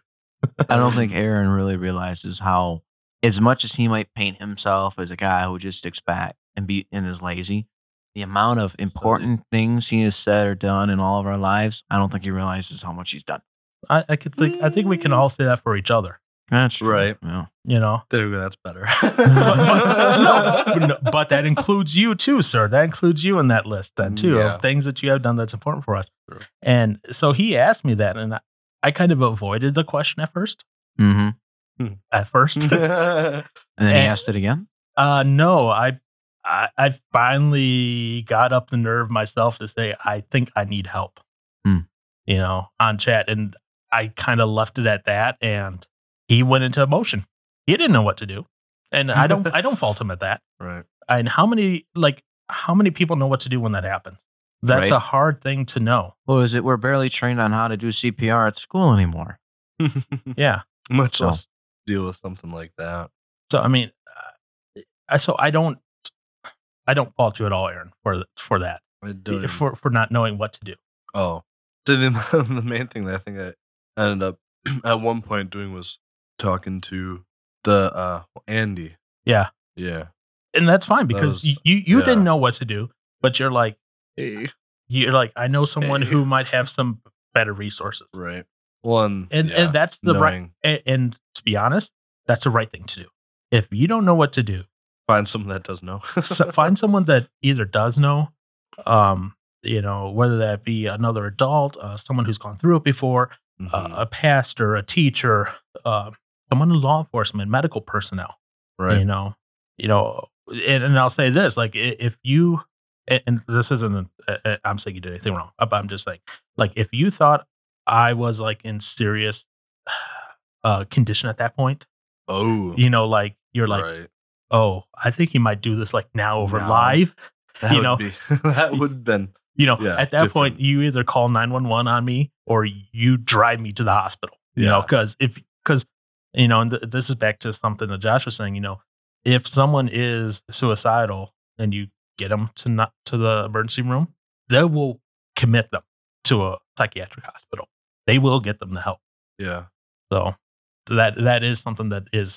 I don't think Aaron really realizes how, as much as he might paint himself as a guy who just sticks back and be and is lazy, the amount of important things he has said or done in all of our lives, I don't think he realizes how much he's done. I, I could think. I think we can mm. all say that for each other. That's true. Right. Yeah. You know. There we go. That's better. no, no, but that includes you too, sir. That includes you in that list then too Yeah. of things that you have done that's important for us. Sure. And so he asked me that, and I, I kind of avoided the question at first. Mm-hmm. At first, And then he And- asked it again. uh, no, I, I, I finally got up the nerve myself to say I think I need help. Hmm. You know, on chat, and I kind of left it at that, and he went into emotion. He didn't know what to do, and I don't, I don't fault him at that. right. and how many like how many people know what to do when that happens that's Right. a hard thing to know Well, is it we're barely trained on how to do CPR at school anymore? yeah Much So- less deal with something like that. so i mean uh, I, so i don't i don't fault you at all aaron for for that for for not knowing what to do Oh, so the, the main thing that I think I ended up at one point doing was talking to the uh Andy. yeah Yeah. and that's fine because was- you you, yeah. didn't know what to do but you're like Hey. you're like i know someone Hey. who might have some better resources Right. One. and yeah, and that's the right and, and to be honest that's the right thing to do if you don't know what to do Find someone that does know. so find someone that either does know, um, you know, whether that be another adult, uh, someone who's gone through it before, Mhm. uh, a pastor, a teacher, uh, someone in law enforcement, medical personnel. right. You know, you know, and, and I'll say this: like, if you, and this isn't, I'm saying you did anything wrong, but I'm just saying, like, if you thought I was like in serious uh, condition at that point, oh. you know, like you're like, right. oh, I think he might do this like now over Now. live. You know, be, that would have been You know, Yeah, at that point, you either call 911 on me or you drive me to the hospital. You know, because if, because, you know, and th- this is back to something that Josh was saying, you know, if someone is suicidal and you get them to not to the emergency room, they will commit them to a psychiatric hospital. They will get them the help. yeah. So that that is something that is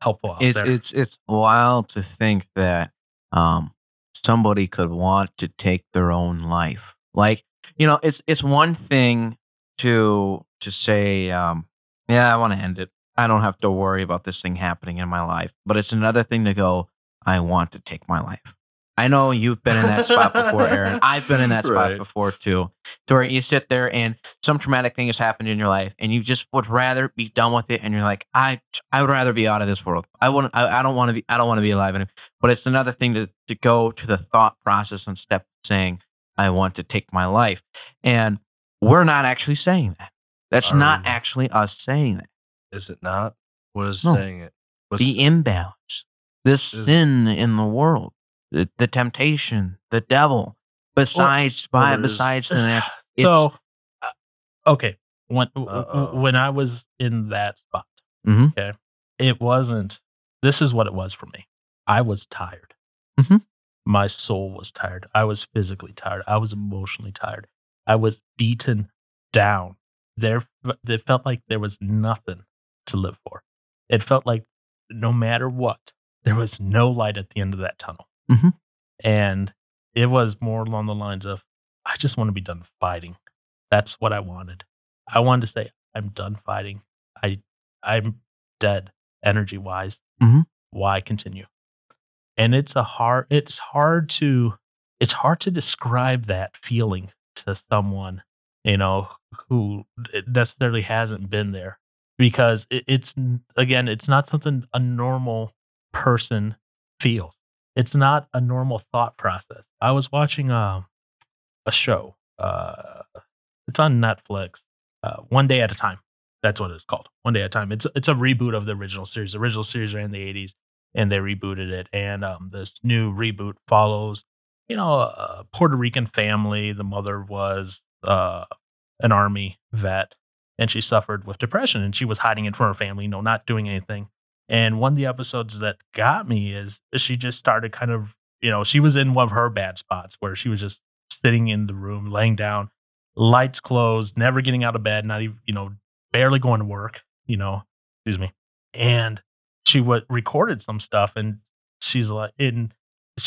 helpful out It, there. it's it's wild to think that um, somebody could want to take their own life. Like you know, it's it's one thing to to say, um, yeah, I want to end it. I don't have to worry about this thing happening in my life. But it's another thing to go, I want to take my life. I know you've been in that spot before, Aaron. I've been in that spot Right. before too. To where you sit there and some traumatic thing has happened in your life, and you just would rather be done with it, and you're like, I, I would rather be out of this world. I wouldn't. I, I don't want to be. I don't want to be alive anymore. But it's another thing to to go to the thought process and step saying, I want to take my life, and we're not actually saying that. That's Are not actually us saying that. Is it not? What is No. saying it? What's, the imbalance, this Is- sin in the world, the, the temptation, the devil. Besides, by well, it is- besides the it's- so, uh, okay, when Uh-oh. when I was in that spot, Mhm. it wasn't. This is what it was for me. I was tired. Mhm. my soul was tired. I was physically tired. I was emotionally tired. I was beaten down. There, it felt like there was nothing to live for. It felt like no matter what, there was no light at the end of that tunnel. Mhm. And it was more along the lines of, I just want to be done fighting. That's what I wanted. I wanted to say, I'm done fighting. I, I'm dead energy wise. Mhm. Why continue? And it's a hard, it's hard to, it's hard to describe that feeling to someone, you know, who necessarily hasn't been there because it, it's again, it's not something a normal person feels. It's not a normal thought process. I was watching um, a show. Uh, it's on Netflix. Uh, One Day at a Time. That's what it's called. One Day at a Time. It's it's a reboot of the original series. The original series ran in the '80s, and they rebooted it. And um, this new reboot follows, you know, a Puerto Rican family. The mother was uh, an army vet, and she suffered with depression, and she was hiding it from her family, you know, not doing anything. And one of the episodes that got me is she just started kind of, you know, she was in one of her bad spots where she was just sitting in the room, laying down, lights closed, never getting out of bed, not even, you know, barely going to work, you know, excuse me. And she was recorded some stuff and she's like, and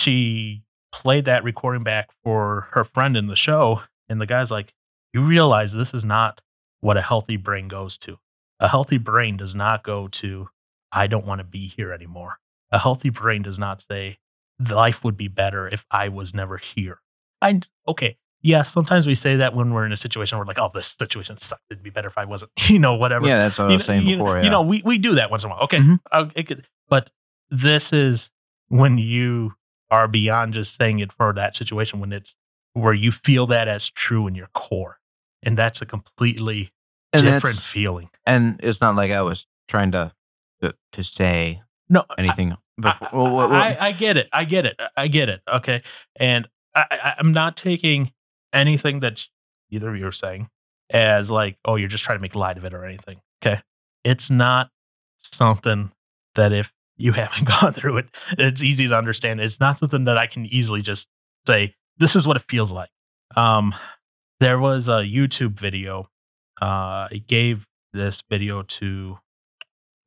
she played that recording back for her friend in the show. And the guy's like, you realize this is not what a healthy brain goes to. A healthy brain does not go to, I don't want to be here anymore. A healthy brain does not say, life would be better if I was never here. I, okay, yeah, sometimes we say that when we're in a situation where like, oh, this situation sucked. It'd be better if I wasn't, you know, whatever. Yeah, that's what I was know, saying you, before. you know, we, we do that once in a while. Okay. Mhm. Uh, could, but this is when you are beyond just saying it for that situation, when it's where you feel that as true in your core. And that's a completely and different feeling. and it's not like I was trying to to, to say No, anything. I, before. well, well, well, I, I get it. I get it. I get it. Okay. And I, I, I'm not taking anything that either of you are saying as like, oh, you're just trying to make light of it or anything. Okay. It's not something that if you haven't gone through it, it's easy to understand. It's not something that I can easily just say, this is what it feels like. Um, there was a YouTube video. Uh, I gave this video to,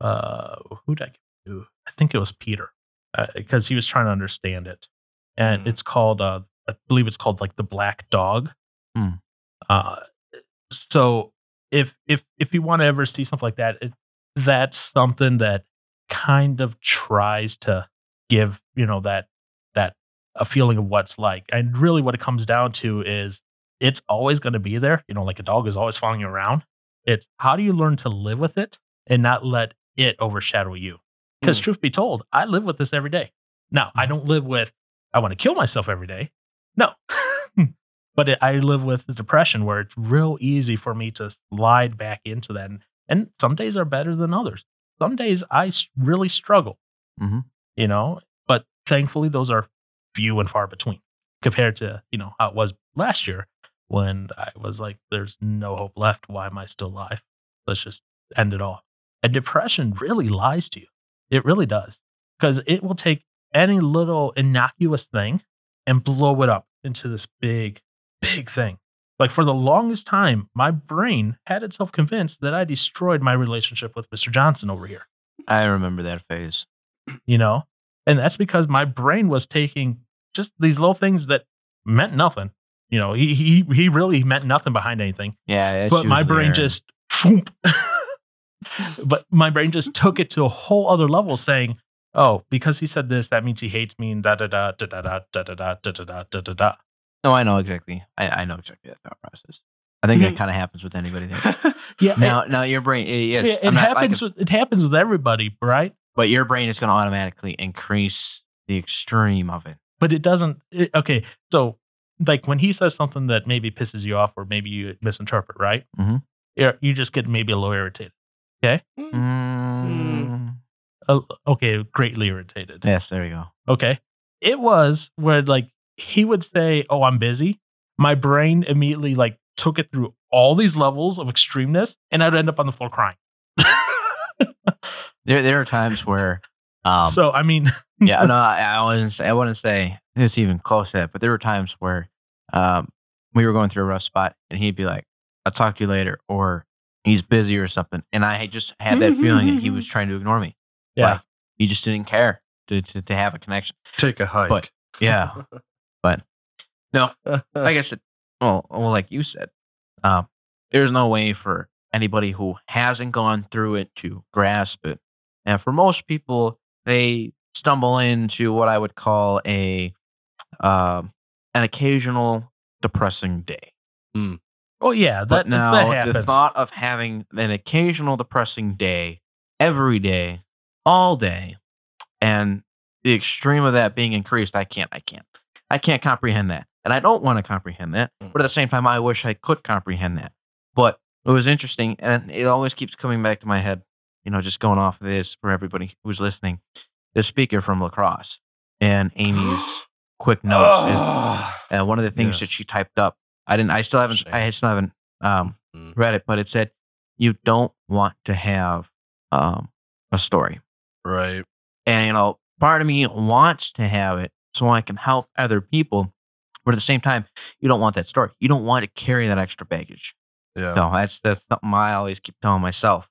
uh, who did I give it to? I think it was Peter because he was trying to understand it. And Mm. it's called, uh, I believe it's called like the Black Dog. Uh, so if if if you want to ever see something like that, it, that's something that kind of tries to give you know that that a feeling of what's like. And really, what it comes down to is it's always going to be there. You know, like a dog is always following you around. It's how do you learn to live with it and not let it overshadow you? Because Hmm. truth be told, I live with this every day. Now, I don't live with I want to kill myself every day. No. but it, I live with the depression where it's real easy for me to slide back into that. And, and some days are better than others. Some days I really struggle, Mhm. you know, but thankfully those are few and far between compared to, you know, how it was last year when I was like, there's no hope left. Why am I still alive? Let's just end it all. And depression really lies to you. It really does. Because it will take any little innocuous thing and blow it up into this big, big thing. Like for the longest time, my brain had itself convinced that I destroyed my relationship with Mr. Johnson over here, I remember that phase. you know? And that's because my brain was taking just these little things that meant nothing. You know, he he, he really meant nothing behind anything. Yeah, it's but my brain there. just but my brain just took it to a whole other level saying, Oh, because he said this, that means he hates me and da da da da da da da da da da da da da da da. No, I know exactly. I, I know exactly that thought process. I think Mhm. that kind of happens with anybody. That, Yeah, now, now your brain, eh, yes, it, it not- happens can- with it happens with everybody, right? but your brain is going to automatically increase the extreme of it. But it doesn't it, okay, so like when he says something that maybe pisses you off or maybe you misinterpret, right? Mhm. Yeah, you just get maybe a little irritated. Okay? Mm. Uh, okay, greatly irritated. Yes, there you go. Okay. It was where like he would say, "Oh, I'm busy." My brain immediately like took it through all these levels of extremeness, and I'd end up on the floor crying. There, there are times where Um, so I mean, yeah, no, I, I wouldn't. Say, I wouldn't say it's even close to that. But there were times where um, we were going through a rough spot, and he'd be like, "I'll talk to you later," or "He's busy" or something, and I had just had that feeling that he was trying to ignore me. yeah, Like, he just didn't care to, to to have a connection. Take a hike. But yeah, but no, like I said, well, well, like you said, uh, there's no way for anybody who hasn't gone through it to grasp it. And for most people, they stumble into what I would call a um an occasional depressing day. oh yeah, that But now that the thought of having an occasional depressing day every day, all day, and the extreme of that being increased, I can't, I can't, I can't comprehend that, and I don't want to comprehend that. Mm. But at the same time, I wish I could comprehend that. But it was interesting, and it always keeps coming back to my head. You know, just going off of this for everybody who's listening. The speaker from lacrosse and Amy's quick notes. is- and one of the things Yeah. that she typed up, I didn't. I still haven't. Shame. I still haven't um, Mm. read it, but it said you don't want to have um, a story, right. and you know, part of me wants to have it so I can help other people, but at the same time, you don't want that story. You don't want to carry that extra baggage. Yeah. So that's that's something I always keep telling myself.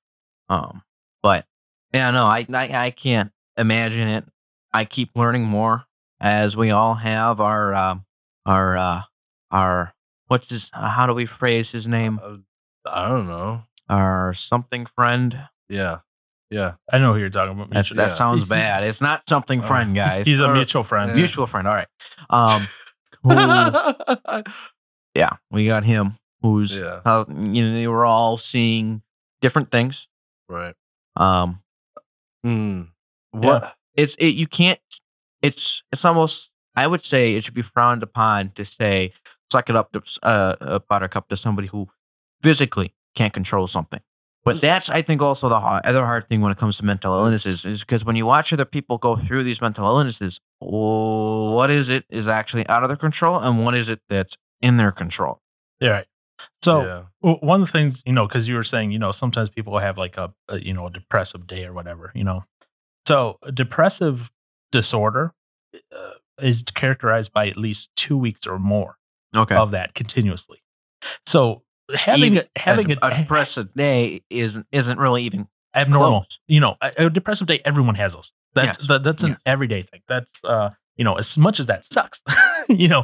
Um, but yeah, no, I, I I can't imagine it. I keep learning more as we all have our um our uh, our what's his uh, how do we phrase his name? Uh, I don't know. Our something friend. Yeah. Yeah. I know who you're talking about. Mutual- that Yeah. sounds bad. It's not something Oh. friend, guys. He's a Or- mutual friend. Yeah. mutual friend. All right. Um, who, yeah, we got him. Who's yeah. uh, you know they were all seeing different things. Right. Um, Mm. What? it's it you can't it's it's almost i would say it should be frowned upon to say suck it up to uh, a buttercup to somebody who physically can't control something but that's i think also the har- other hard thing when it comes to mental illnesses is because when you watch other people go through these mental illnesses what is it is actually out of their control and what is it that's in their control Yeah. Right. So yeah. One of the things, you know, because you were saying, you know, sometimes people have like a, a, you know, a depressive day or whatever, you know. So a depressive disorder uh, is characterized by at least two weeks or more okay of that continuously. So having Even a, having a, a depressive day isn't isn't really even abnormal, close. you know, a, a depressive day, everyone has those. That's Yes. that, that's an everyday thing. That's uh, you know, as much as that sucks, you know,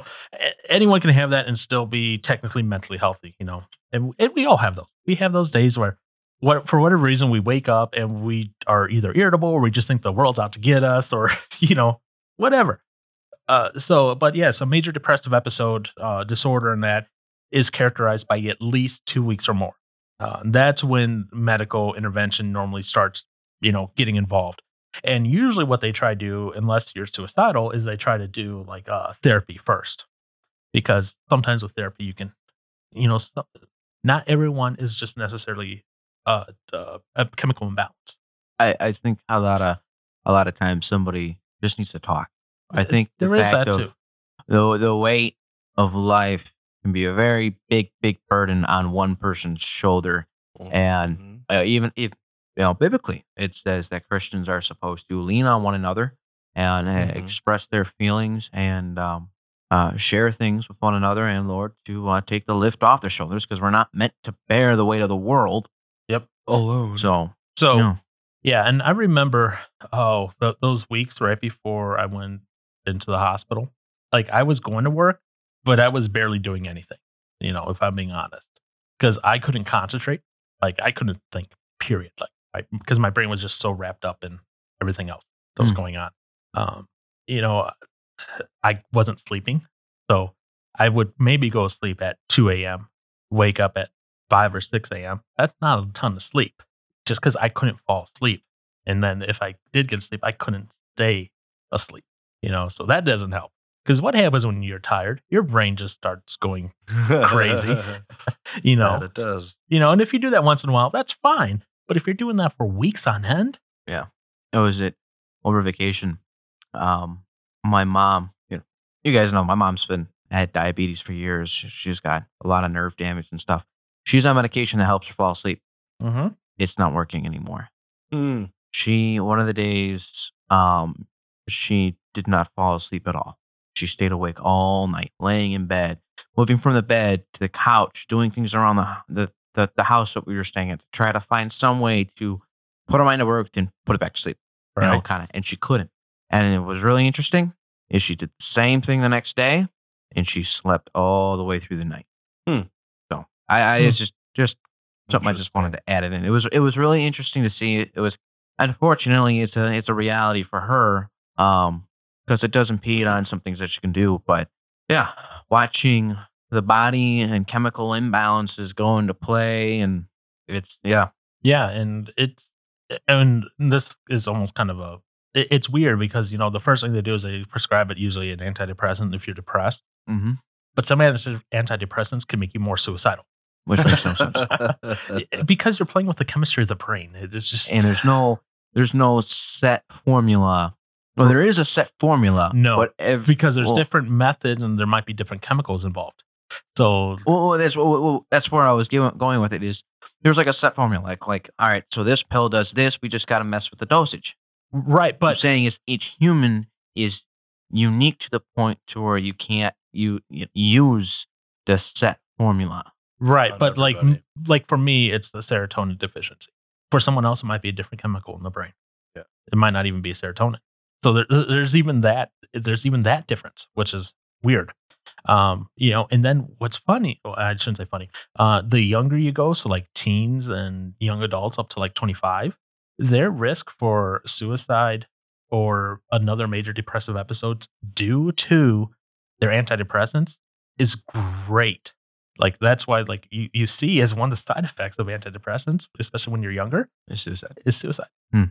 anyone can have that and still be technically mentally healthy, you know. And, and we all have those. We have those days where what for whatever reason we wake up and we are either irritable or we just think the world's out to get us or you know, whatever. Uh, so, but yes, a major depressive episode uh, disorder and that is characterized by at least two weeks or more. Uh, that's when medical intervention normally starts, you know, getting involved. And usually, what they try to do, unless you're suicidal, is they try to do like uh, therapy first, because sometimes with therapy you can, you know, not everyone is just necessarily uh, a chemical imbalance. I, I think a lot of a lot of times somebody just needs to talk. I think the there is fact that of too. the the weight of life can be a very big big burden on one person's shoulder, and Mhm. uh, even if you know biblically it says that Christians are supposed to lean on one another and uh, Mhm. express their feelings and um, uh, share things with one another, and Lord to uh, take the lift off their shoulders because we're not meant to bear the weight of the world. Yep, alone. So So no. yeah, and I remember oh th- those weeks right before I went into the hospital. Like I was going to work, but I was barely doing anything. You know, if I'm being honest, because I couldn't concentrate. Like I couldn't think. Period. Like because my brain was just so wrapped up in everything else that was Hmm. going on. Um, you know, I wasn't sleeping, so I would maybe go to sleep at 2 a.m., wake up at 5 or 6 a.m. That's not a ton of sleep just because I couldn't fall asleep. And then if I did get sleep, I couldn't stay asleep. You know, so that doesn't help. Because what happens when you're tired? Your brain just starts going, crazy. you know, That it does. you know. And if you do that once in a while, that's fine. But if you're doing that for weeks on end, yeah, it was it over vacation. Um, my mom, you know, you guys know my mom's been had diabetes for years. She- She's got a lot of nerve damage and stuff. She's on medication that helps her fall asleep. mm-hmm. It's not working anymore. Mm. She one of the days, um, she did not fall asleep at all. She stayed awake all night, laying in bed, moving from the bed to the couch, doing things around the the the, the house that we were staying at to try to find some way to put her mind to work and put it back to sleep. You know, kind of, and she couldn't. And it was really interesting. Is she did the same thing the next day, and she slept all the way through the night. Hmm. So I, I Hmm. it's just just something I just wanted to add it in. It was it was really interesting to see. It, it was unfortunately it's a it's a reality for her um because it does impede on some things that she can do. But yeah, watching the body and chemical imbalances go into play, and it's yeah Yeah, and it's and this is almost kind of a it- it's weird because you know the first thing they do is they prescribe it usually an antidepressant if you're depressed, hmm but some antidepressants can make you more suicidal which makes no sense. because you're playing with the chemistry of the brain. It's just and there's no there's no set formula. Well, there is a set formula. No, but because there's well, different methods and there might be different chemicals involved. So Well, well, that's well, well, that's where I was going going with it. Is there's like a set formula, like like all right, so this pill does this. We just got to mess with the dosage. right, But but I'm saying is each human is unique to the point to where you can't you, you use the set formula. right, Not but like like for me, it's the serotonin deficiency. For someone else, it might be a different chemical in the brain. Yeah. it might not even be serotonin. So there, there's even that there's even that difference, which is weird. Um, you know, and then what's funny? Well, I shouldn't say funny. Uh, the younger you go, so like teens and young adults up to like 25, their risk for suicide or another major depressive episode due to their antidepressants is great. Like that's why like you, you see as one of the side effects of antidepressants, especially when you're younger, It's suicide. is suicide. Hmm.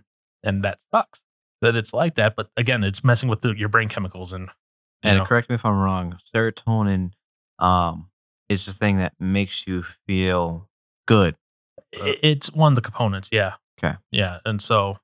And that sucks that it's like that. But again, it's messing with the, your brain chemicals and And correct me if I'm wrong. Serotonin um, is the thing that makes you feel good. it's one of the components. Yeah. Okay. Yeah. And so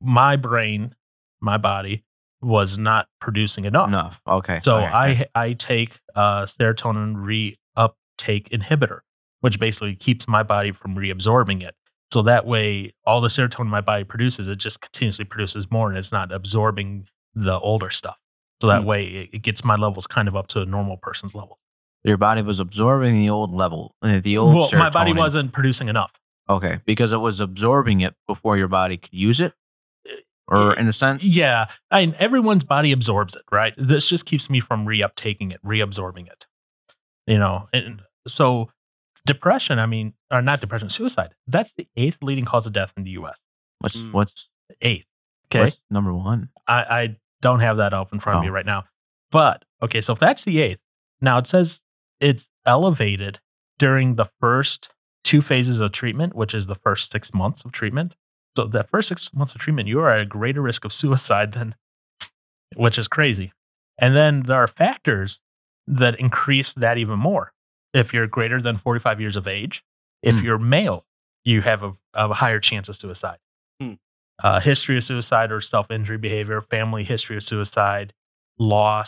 my brain, my body was not producing enough. Enough. Okay. So right. I I take a serotonin reuptake inhibitor, which basically keeps my body from reabsorbing it. So that way, all the serotonin my body produces, it just continuously produces more, and it's not absorbing the older stuff. So that Hmm. way, it, it gets my levels kind of up to a normal person's level. your body was absorbing the old level, uh, the old. Well, my body wasn't producing enough. Okay, because it was absorbing it before your body could use it, or in a sense. Yeah, I mean, everyone's body absorbs it, right? This just keeps me from reuptaking it, reabsorbing it. You know, and so depression. I mean, or not depression, suicide. That's the eighth leading cause of death in the U.S. What's Mm. what's Eighth. Okay, what's number one? I, I don't have that up in front of me Oh. right now, but okay. So if that's the eighth, now it says it's elevated during the first two phases of treatment, which is the first six months of treatment. So that first six months of treatment, you are at a greater risk of suicide than, which is crazy. And then there are factors that increase that even more. If you're greater than 45 years of age, if Hmm. you're male, you have a, a higher chance of suicide. Hmm. Uh, history of suicide or self injury behavior, family history of suicide, loss,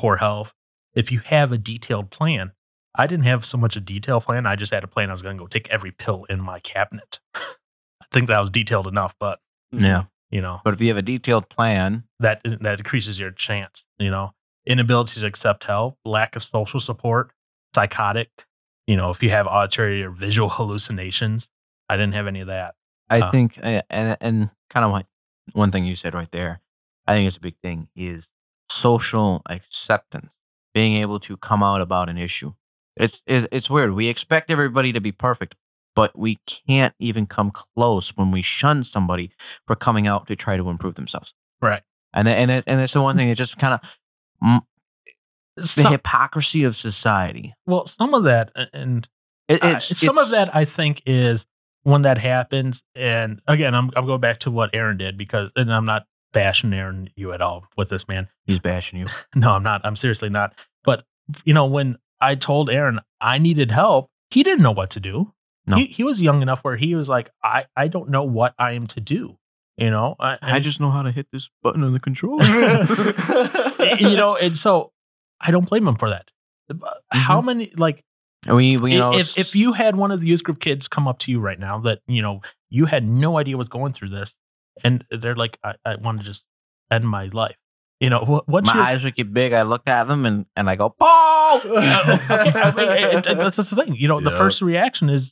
poor health. If you have a detailed plan, I didn't have so much a detailed plan. I just had a plan. I was going to go take every pill in my cabinet. I think that was detailed enough, but Yeah, you know but if you have a detailed plan, that that decreases your chance. You know, inability to accept help, lack of social support, psychotic. You know, if you have auditory or visual hallucinations, I didn't have any of that. I Uh. think, and and kind of like one thing you said right there, I think it's a big thing is social acceptance, being able to come out about an issue. It's it's weird. We expect everybody to be perfect, but we can't even come close when we shun somebody for coming out to try to improve themselves. Right. And and it, and it's the one thing that just kind of the hypocrisy of society. well, some of that, and It, it's, some it's- of that I think is when that happens, and again, I'm I'm going back to what Aaron did because, and I'm not bashing Aaron you at all with this man. he's bashing you. No, I'm not. I'm seriously not. But you know, when I told Aaron I needed help, he didn't know what to do. No. He he was young enough where he was like, I I don't know what I am to do. You know, I, I just know how to hit this button on the controller. you know, and so I don't blame him for that. How Mm-hmm. many like we, we you know if if you had one of the youth group kids come up to you right now that you know you had no idea what's going through this, and they're like, I, I want to just end my life? You know, what, what's My your, eyes would get big. I look at them and, and I go, Paul! I mean, it- it- that's the thing. You know, the first reaction is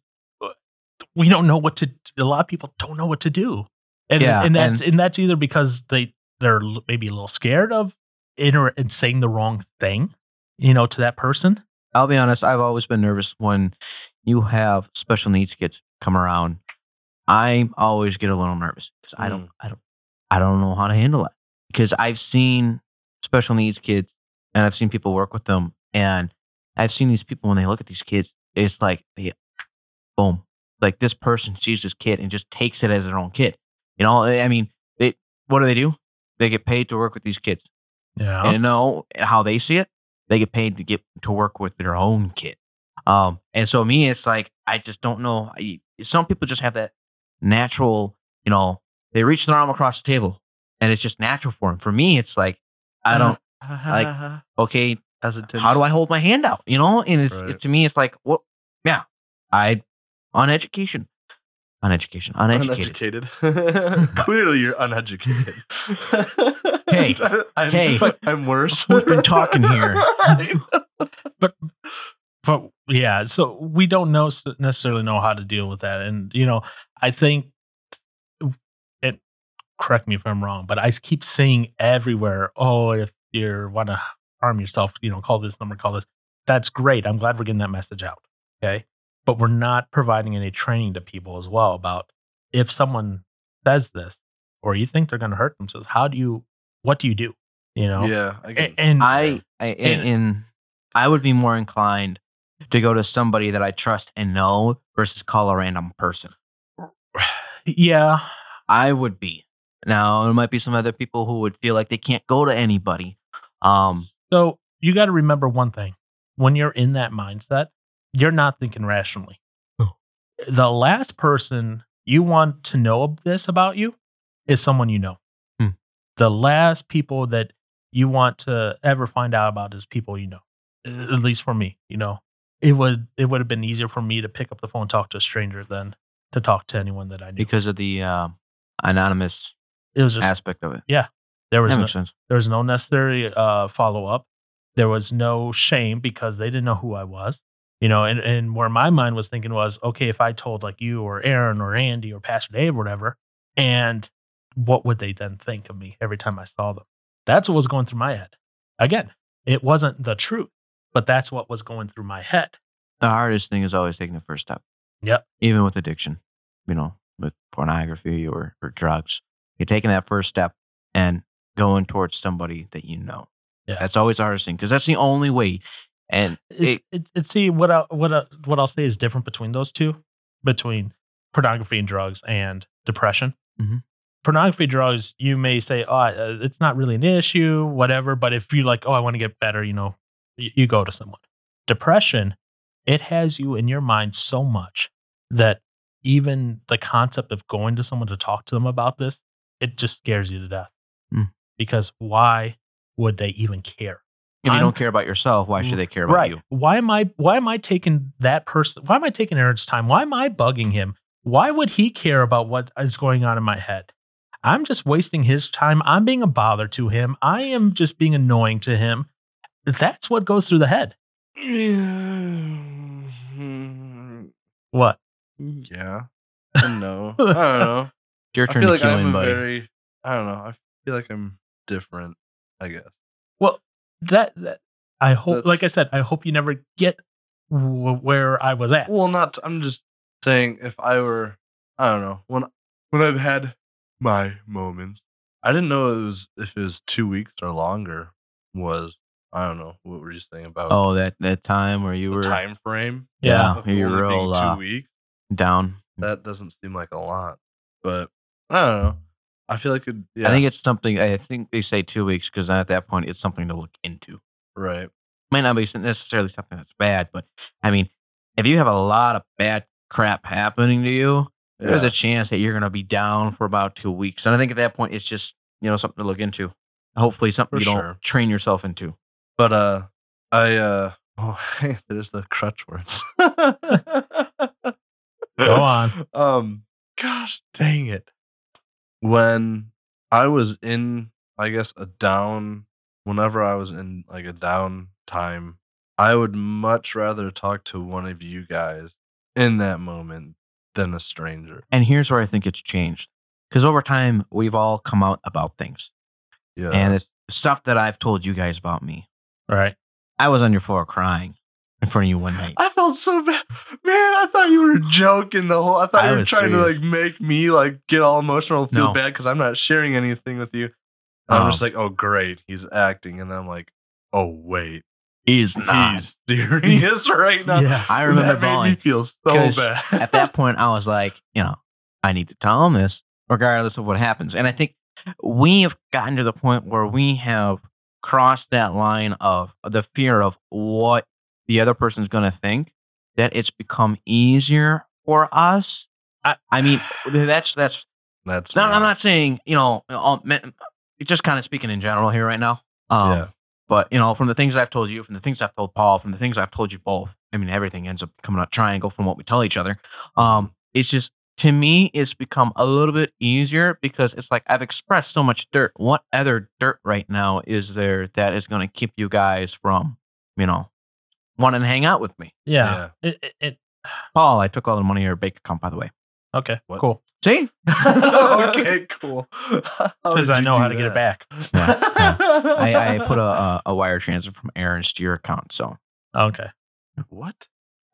we don't know what to. A lot of people don't know what to do, and Yeah, and that's and- and, that's either because they they're maybe a little scared of inter and saying the wrong thing, you know, to that person. I'll be honest, I've always been nervous when you have special needs kids come around. I always get a little nervous because I don't, mm. I don't, I don't know how to handle it. Because I've seen special needs kids and I've seen people work with them, and I've seen these people when they look at these kids, it's like they, boom, like this person sees this kid and just takes it as their own kid. You know, I mean, they, what do they do? They get paid to work with these kids Yeah. and know how they see it, they get paid to get to work with their own kid. Um, and so me, it's like I just don't know. I, some people just have that natural, you know, they reach their arm across the table, and it's just natural for them. For me, it's like I don't. like, Okay, hesitant. how do I hold my hand out? You know, and it's, Right. it, to me, it's like, what? Yeah, I on education, on education, uneducated. uneducated. Clearly, you're uneducated. Hey, I'm, hey. I'm worse. We've been talking here? but but yeah, so we don't know necessarily know how to deal with that, and you know, I think it. Correct me if I'm wrong, but I keep seeing everywhere. Oh, if you want to harm yourself, you know, call this number, call this. That's great. I'm glad we're getting that message out. Okay, but we're not providing any training to people as well about if someone says this or you think they're going to hurt themselves. How do you? What do you do? You know. Yeah, I get A- And, I, I in, in I would be more inclined to go to somebody that I trust and know versus call a random person. yeah, I would be. Now there might be some other people who would feel like they can't go to anybody. Um, So you got to remember one thing: when you're in that mindset, you're not thinking rationally. The last person you want to know of this about you is someone you know. The last people that you want to ever find out about is people you know. At least for me, you know, it would it would have been easier for me to pick up the phone and talk to a stranger than to talk to anyone that I knew. because of the uh, anonymous it was just aspect of it. Yeah, there was no, sense. There was no necessary uh, follow up. There was no shame because they didn't know who I was. You know, and, and where my mind was thinking was, okay, if I told like you or Aaron or Andy or Pastor Dave or whatever, and what would they then think of me every time I saw them? That's what was going through my head. Again, it wasn't the truth, but that's what was going through my head. The hardest thing is always taking the first step. Yep. Even with addiction, you know, with pornography or, or drugs, you're taking that first step and going towards somebody that you know. Yeah. That's always the hardest thing because that's the only way. And It, it, it, see what I, what I, what I'll say is different between those two, between pornography and drugs and depression. Mhm. Pornography, drugs, you may say, oh, uh, it's not really an issue, whatever. But if you're like, oh, I want to get better, you know, you, you go to someone. Depression, it has you in your mind so much that even the concept of going to someone to talk to them about this, it just scares you to death. Mm. Because why would they even care? if you I'm- don't care about yourself, why should they care about right. you? Why am I why am I taking that person why am I taking Aaron's time? Why am I bugging him? Why would he care about what is going on in my head? I'm just wasting his time. I'm being a bother to him. I am just being annoying to him. That's what goes through the head. What? yeah. No. I don't know. It's your I turn feel to like I'm him, a buddy. very. I don't know. I feel like I'm different. I guess. Well, that, that I hope That's- like I said, I hope you never get w- where I was at. Well, not. I'm just saying if I were. I don't know when when I've had my moments. I didn't know it was if it was two weeks or longer. Was I don't know what were you saying about Oh, that that time where you the were time frame? Yeah. of you're only being real uh, two weeks. down. That doesn't seem like a lot, but I don't know. I feel like it. Yeah, I think it's something. I think they say two weeks because at that point it's something to look into. right. Might not be necessarily something that's bad, but I mean, if you have a lot of bad crap happening to you, there's a chance that you're going to be down for about two weeks. And I think at that point it's just you know something to look into. Hopefully, something For you don't train yourself into. But uh, I uh, oh, there's the crutch words. Go on. Um, gosh, dang it. When I was in I guess a down whenever I was in like a down time, I would much rather talk to one of you guys in that moment than a stranger. And here's where I think it's changed. Because over time, we've all come out about things. Yeah. And it's stuff that I've told you guys about me. Right. I was on your floor crying in front of you one night. I felt so bad, man. I thought you were joking the whole. I thought I you were trying to like make me like get all emotional, feel No. bad because I'm not sharing anything with you. I'm Um, just like, oh great, he's acting, and then I'm like, oh wait, Is he's serious right now. Yeah. I remember that made bawling, me feel so bad. At that point, I was like, you know, I need to tell him this, regardless of what happens. And I think we have gotten to the point where we have crossed that line of the fear of what the other person's going to think. That it's become easier for us. I, I mean, that's that's That's No, I'm not saying you know. all Just kind of speaking in general here right now. Um, yeah. But you know, from the things I've told you, from the things I've told Paul, from the things I've told you both. I mean, everything ends up coming out triangle from what we tell each other. Um, it's just to me, it's become a little bit easier because it's like I've expressed so much dirt. What other dirt right now is there that is going to keep you guys from, you know, wanting to hang out with me? Yeah. It, it, it, Paul, I took all the money in your bank account, by the way. okay. What? Cool. See, okay, cool. Because I know how to get it back. Yeah, I, I put a, a a wire transfer from Aaron's to your account. So Okay. What?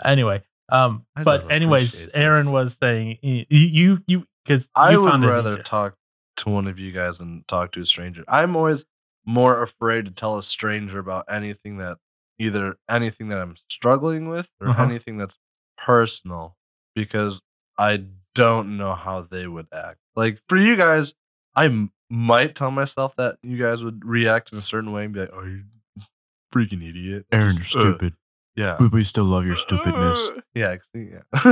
Anyway, um, I but anyways, appreciate that. Aaron was saying you you you because I would rather talk to one of you guys than talk to a stranger. I'm always more afraid to tell a stranger about anything that either anything that I'm struggling with or Uh-huh. anything that's personal because I don't know how they would act. Like for you guys, I m- might tell myself that you guys would react in a certain way and be like, "Oh, you freaking idiot." Aaron, you're stupid. Yeah. but we still love your Uh, yeah, see, yeah.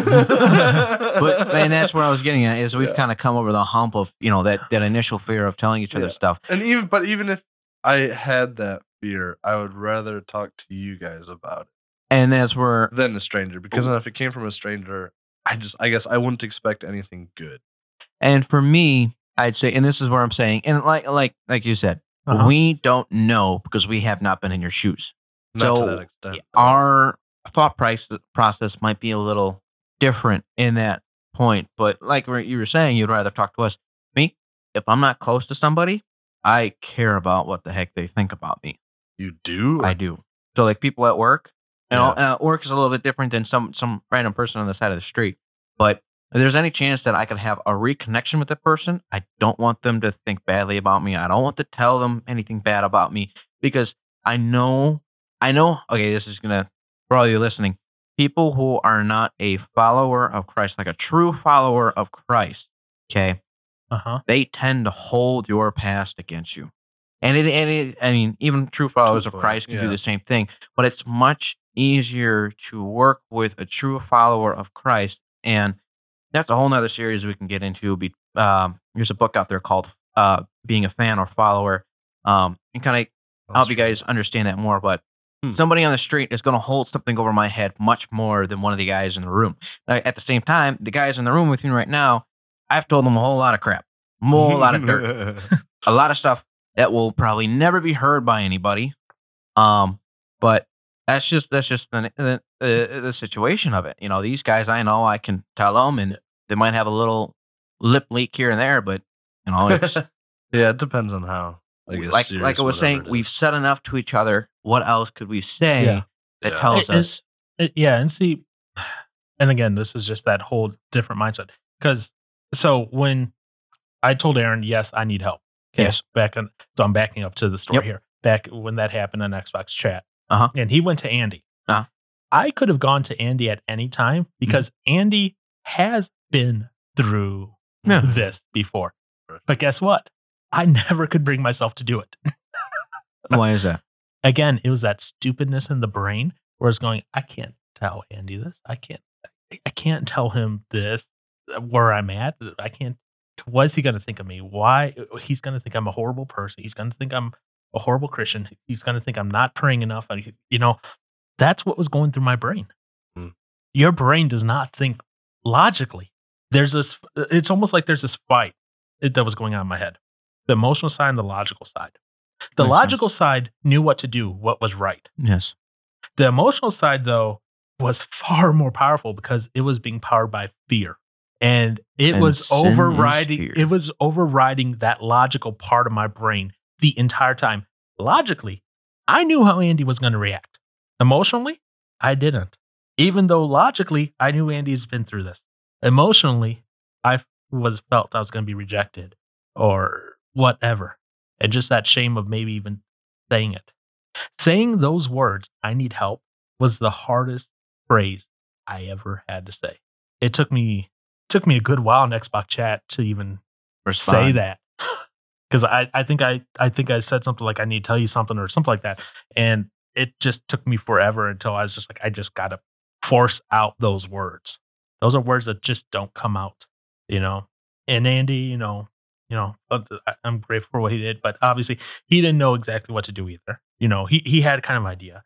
But and that's where I was getting at is we've Yeah. kind of come over the hump of you know that that initial fear of telling each other Yeah. stuff. And even but even if I had that fear, I would rather talk to you guys about it And that's where then a stranger because if it came from a stranger, I just I guess I wouldn't expect anything good. and for me, I'd say, and this is where I'm saying, and like like like you said, Uh-huh. we don't know because we have not been in your shoes. Not So, to that extent. Our thought price process might be a little different in that point, but like you were saying, you'd rather talk to us. Me, if I'm not close to somebody, I care about what the heck they think about me. you do? I do. So like people at work, know, Yeah. uh, work is a little bit different than some some random person on the side of the street. But if there's any chance that I could have a reconnection with that person, I don't want them to think badly about me. I don't want to tell them anything bad about me because I know, I know. Okay, this is gonna for all you listening. People who are not a follower of Christ, like a true follower of Christ, okay, Uh huh. they tend to hold your past against you. And it, and it, I mean, even true followers of Christ can do the same thing, but it's much easier to work with a true follower of Christ. And that's a whole nother series we can get into. Be, um, there's a book out there called uh, Being a Fan or Follower. Um, and kind of help you guys understand that more. But Hmm. somebody on the street is going to hold something over my head much more than one of the guys in the room. Uh, at the same time, the guys in the room with me right now, I've told them a whole lot of crap, a whole lot of dirt, a lot of stuff that will probably never be heard by anybody. Um, but that's just that's just the, the the situation of it. You know, these guys I know I can tell them, and they might have a little lip leak here and there, but you know, yeah, it depends on how. Guess, like serious like I was saying, we've said enough to each other. What else could we say Yeah. that Yeah. tells It- us? it- yeah, and see, and again, this is just that whole different mindset. Because so when I told Aaron, yes, I need help. Yes. back on, so I'm backing up to the story Yep. here. Back when that happened on Xbox chat, Uh-huh. and he went to Andy. Uh-huh. I could have gone to Andy at any time because Andy has been through Yeah. this before. But guess what? I never could bring myself to do it. Why is that? again, it was that stupidness in the brain where it's going, I can't tell Andy this. I can't, I can't tell him this, where I'm at. I can't, what is he going to think of me? Why? He's going to think I'm a horrible person. He's going to think I'm a horrible Christian. He's going to think I'm not praying enough. I, you know, that's what was going through my brain. Hmm. Your brain does not think logically. There's this, it's almost like there's this fight that was going on in my head. the emotional side and the logical side. The Makes logical side knew what to do, what was right. Yes. The emotional side, though, was far more powerful because it was being powered by fear. And it And was overriding it was overriding that logical part of my brain the entire time. Logically, I knew how Andy was going to react. Emotionally, I didn't. Even though logically, I knew Andy's been through this. Emotionally, I was felt I was going to be rejected or whatever. And just that shame of maybe even saying it. Saying those words, I need help, was the hardest phrase I ever had to say. It took me took me a good while in Xbox chat to even Respond. say that. Because I, I think I I think I said something like I need to tell you something or something like that. And it just took me forever until I was just like, I just gotta force out those words. Those are words that just don't come out, you know. And Andy, you know, you know, uh, I'm grateful for what he did, but obviously he didn't know exactly what to do either. You know, he he had kind of idea,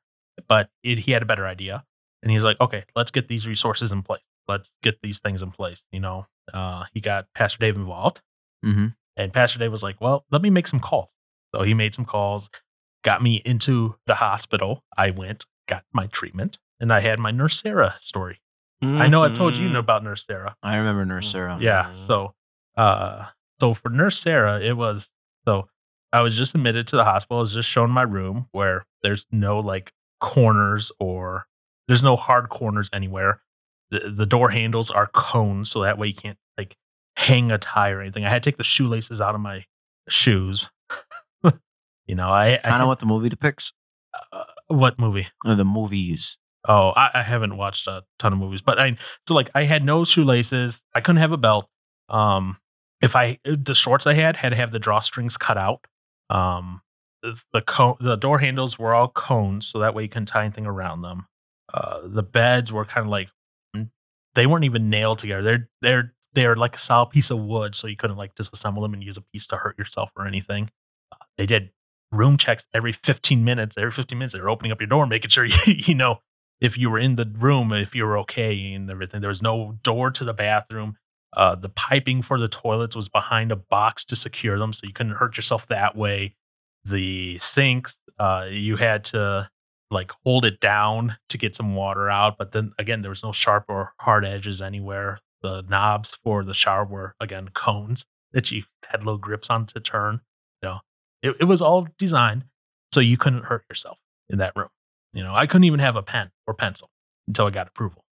but it, he had a better idea, and he's like, okay, let's get these resources in place. Let's get these things in place. You know, uh, he got Pastor Dave involved, Mm-hmm. And Pastor Dave was like, well, let me make some calls. So he made some calls, got me into the hospital. I went, got my treatment, and I had my Nurse Sarah story. I know I told you about Nurse Sarah. I remember Nurse Sarah. Yeah. So, uh, so for Nurse Sarah, it was so I was just admitted to the hospital. I was just shown my room where there's no like corners or there's no hard corners anywhere. The the door handles are cones, so that way you can't like hang a tie or anything. I had to take the shoelaces out of my shoes. you know, I, I Kind of what the movie depicts. uh, what movie? Or the movies. Oh, I, I haven't watched a ton of movies, but I so like I had no shoelaces. I couldn't have a belt. Um, if I the shorts I had had to have the drawstrings cut out. Um, the the, co- the door handles were all cones, so that way you couldn't tie anything around them. Uh, the beds were kind of like they weren't even nailed together. They're they're they're like a solid piece of wood, so you couldn't like disassemble them and use a piece to hurt yourself or anything. Uh, they did room checks every 15 minutes. Every 15 minutes, they were opening up your door, making sure you, you know if you were in the room, if you were okay and everything. There was no door to the bathroom. Uh, the piping for the toilets was behind a box to secure them, so you couldn't hurt yourself that way. The sinks, uh, you had to like hold it down to get some water out, but then again, there was no sharp or hard edges anywhere. The knobs for the shower were again cones that you had little grips on to turn. You know, it, it was all designed so you couldn't hurt yourself in that room. You know, I couldn't even have a pen or pencil until I got approval.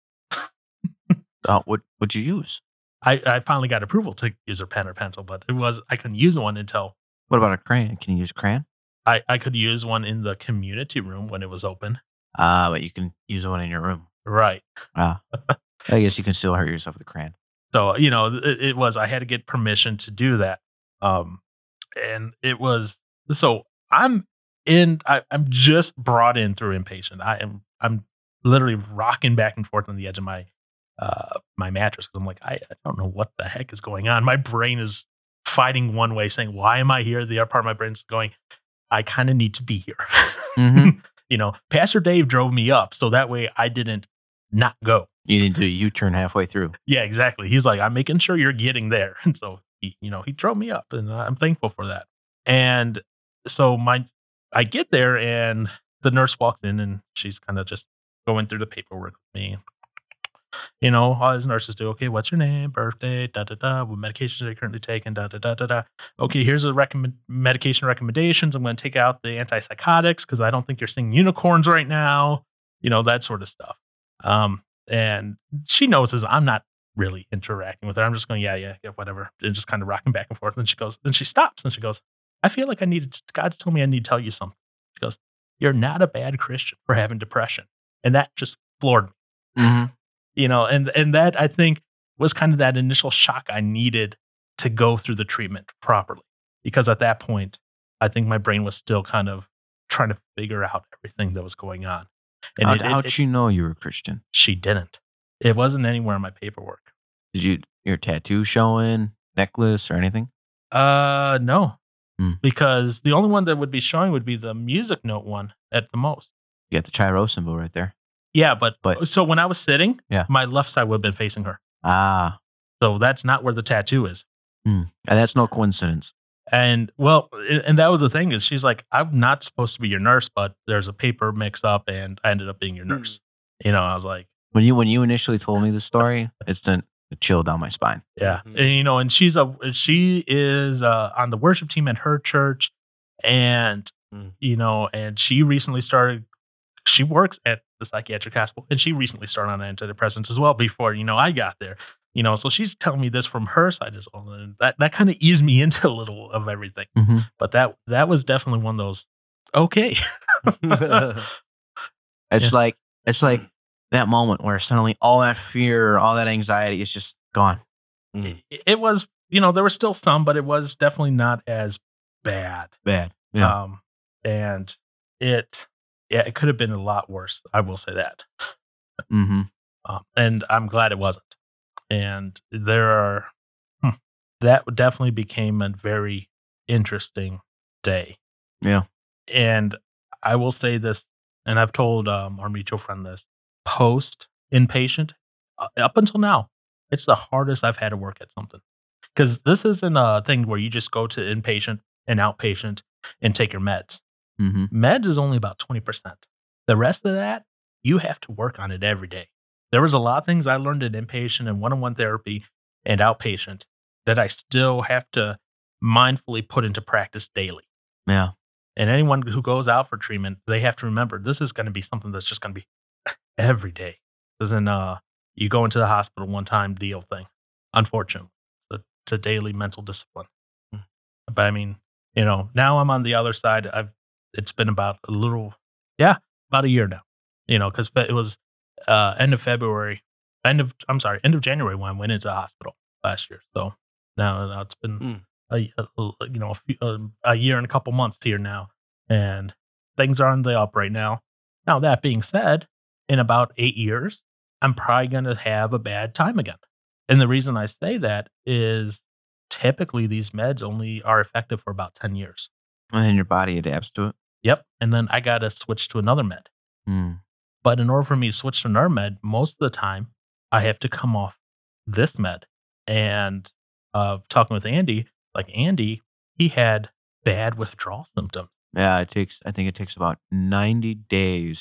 Uh, what would you use? I, I finally got approval to use a pen or pencil, but it was I couldn't use one until What about a crayon? Can you use a crayon? I, I could use one in the community room when it was open. Ah, but you can use one in your room. Right. Ah, I guess you can still hurt yourself with a crayon. So you know, it, it was I had to get permission to do that. Um, and it was so I'm in. I, I'm just brought in through inpatient. I am. I'm literally rocking back and forth on the edge of my uh my mattress because I'm like I, I don't know what the heck is going on. My brain is fighting one way, saying why am I here? The other part of my brain is going, I kind of need to be here. Mhm. you know, Pastor Dave drove me up, so that way I didn't not go. You need to do a U-turn halfway through. Yeah, exactly. He's like, I'm making sure you're getting there. And so he, you know, he drove me up, and I'm thankful for that. And so my, I get there, and the nurse walks in, and she's kind of just going through the paperwork with me. You know, all his nurses do. Okay, what's your name, birthday, da da da. What medications are you currently taking, da da da da da. Okay, here's the recommend medication recommendations. I'm going to take out the antipsychotics because I don't think you're seeing unicorns right now. You know that sort of stuff. Um, and she notices I'm not really interacting with her. I'm just going, yeah, yeah, yeah, whatever, and just kind of rocking back and forth. And she goes, then she stops and she goes, I feel like I needed. God's told me I need to tell you something. She goes, you're not a bad Christian for having depression, and that just floored me. Mm-hmm. You know, and and that I think was kind of that initial shock I needed to go through the treatment properly, because at that point, I think my brain was still kind of trying to figure out everything that was going on. And How'd, it- it- how'd she know you were a Christian? she didn't. It wasn't anywhere in my paperwork. Did you your tattoo showing, necklace, or anything? Uh, no, Hmm. because the only one that would be showing would be the music note one at the most. You got the Chi Rho symbol right there. Yeah, but, But- so when I was sitting, Yeah. my left side would have been facing her. Ah, So that's not where the tattoo is. hmm. and that's no coincidence. And well, and that was the thing is she's like, I'm not supposed to be your nurse, but there's a paper mix up, and I ended up being your nurse. You know, I was like, When you when you initially told me the story, it sent a chill down my spine. yeah, Mhm. and you know, and she's a she is uh, on the worship team at her church, and Mm. you know, and she recently started. She works at the psychiatric hospital, and she recently started on antidepressants as well. Before you know, I got there. You know, so she's telling me this from her side as well, and that that kind of eased me into a little of everything. Mm-hmm. But that that was definitely one of those. Okay, It's Yeah. like it's like that moment where suddenly all that fear, all that anxiety is just gone. Mm. it, it was. You know, there was still some, but it was definitely not as bad. Bad. Yeah. Um, and it, yeah, it could have been a lot worse. I will say that. mm-hmm. Um, and I'm glad it wasn't. And there are, hmm, that definitely became a very interesting day. Yeah. And I will say this, and I've told um, our mutual friend this post inpatient, uh, up until now, it's the hardest I've had to work at something. Because this isn't a thing where you just go to inpatient and outpatient and take your meds. Mm-hmm. Meds is only about 20%. The rest of that, you have to work on it every day. There was a lot of things I learned in inpatient and one-on-one therapy and outpatient that I still have to mindfully put into practice daily. Yeah. And anyone who goes out for treatment, they have to remember this is going to be something that's just going to be every day. This isn't uh you go into the hospital one time deal thing. Unfortunately, it's a, daily mental discipline. But I mean, you know, now I'm on the other side. I've it's been about a little, yeah, about a year now. You know, because it was uh end of February, end of I'm sorry, end of January when I went into the hospital last year. So now, now it's been Mm. a, a- you know a, few, um, a year and a couple months here now, and things are on the up right now. Now that being said, in about eight years, I'm probably going to have a bad time again. And the reason I say that is typically these meds only are effective for about 10 years. And then your body adapts to it. Yep. And then I got to switch to another med. Mm. But in order for me to switch to another med, most of the time I have to come off this med. And uh, talking with Andy, like Andy, he had bad withdrawal symptoms. Yeah, it takes. I think it takes about ninety days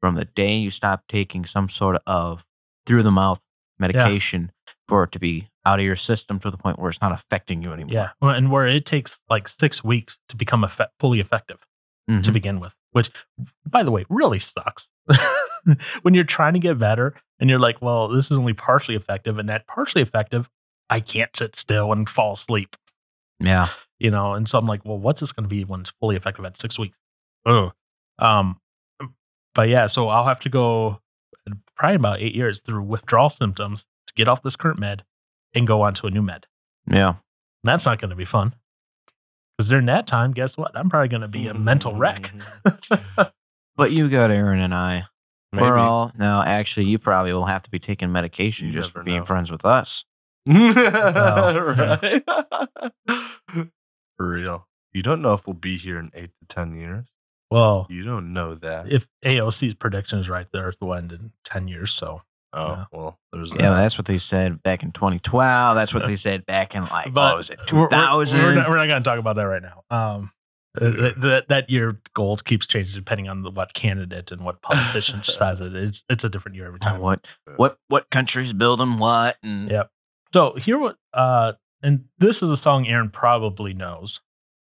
from the day you stop taking some sort of through the mouth medication for it to be out of your system to the point where it's not affecting you anymore. Yeah. Well, And where it takes like six weeks to become effe- fully effective. to Mhm. begin with, which, by the way, really sucks. when you're trying to get better and you're like, well, this is only partially effective, and that partially effective, I can't sit still and fall asleep, Yeah. you know. And so I'm like, well, what's this going to be when it's fully effective at six weeks? Oh, um, but yeah, so I'll have to go probably about eight years through withdrawal symptoms to get off this current med and go on to a new med. Yeah. And that's not going to be fun. Because during that time, guess what? I'm probably going to be a mental wreck. But you got Aaron and I. Maybe. We're all now. Actually, you probably will have to be taking medication You just for being know. friends with us. right. For real. You don't know if we'll be here in eight to ten years. well, You don't know that. if AOC's prediction is right, the Earth will end in ten years. So, oh yeah. well, there's Yeah, that. that's what they said back in 2012. That's what they said back in like but what was it we're, we're, 2000? we're not, we're not going to talk about that right now. Um, that, that that year goal keeps changing depending on the, what candidate and what politician says it. It's it's a different year every time. what what what countries build building what and Yeah. So here what uh and this is a song Aaron probably knows.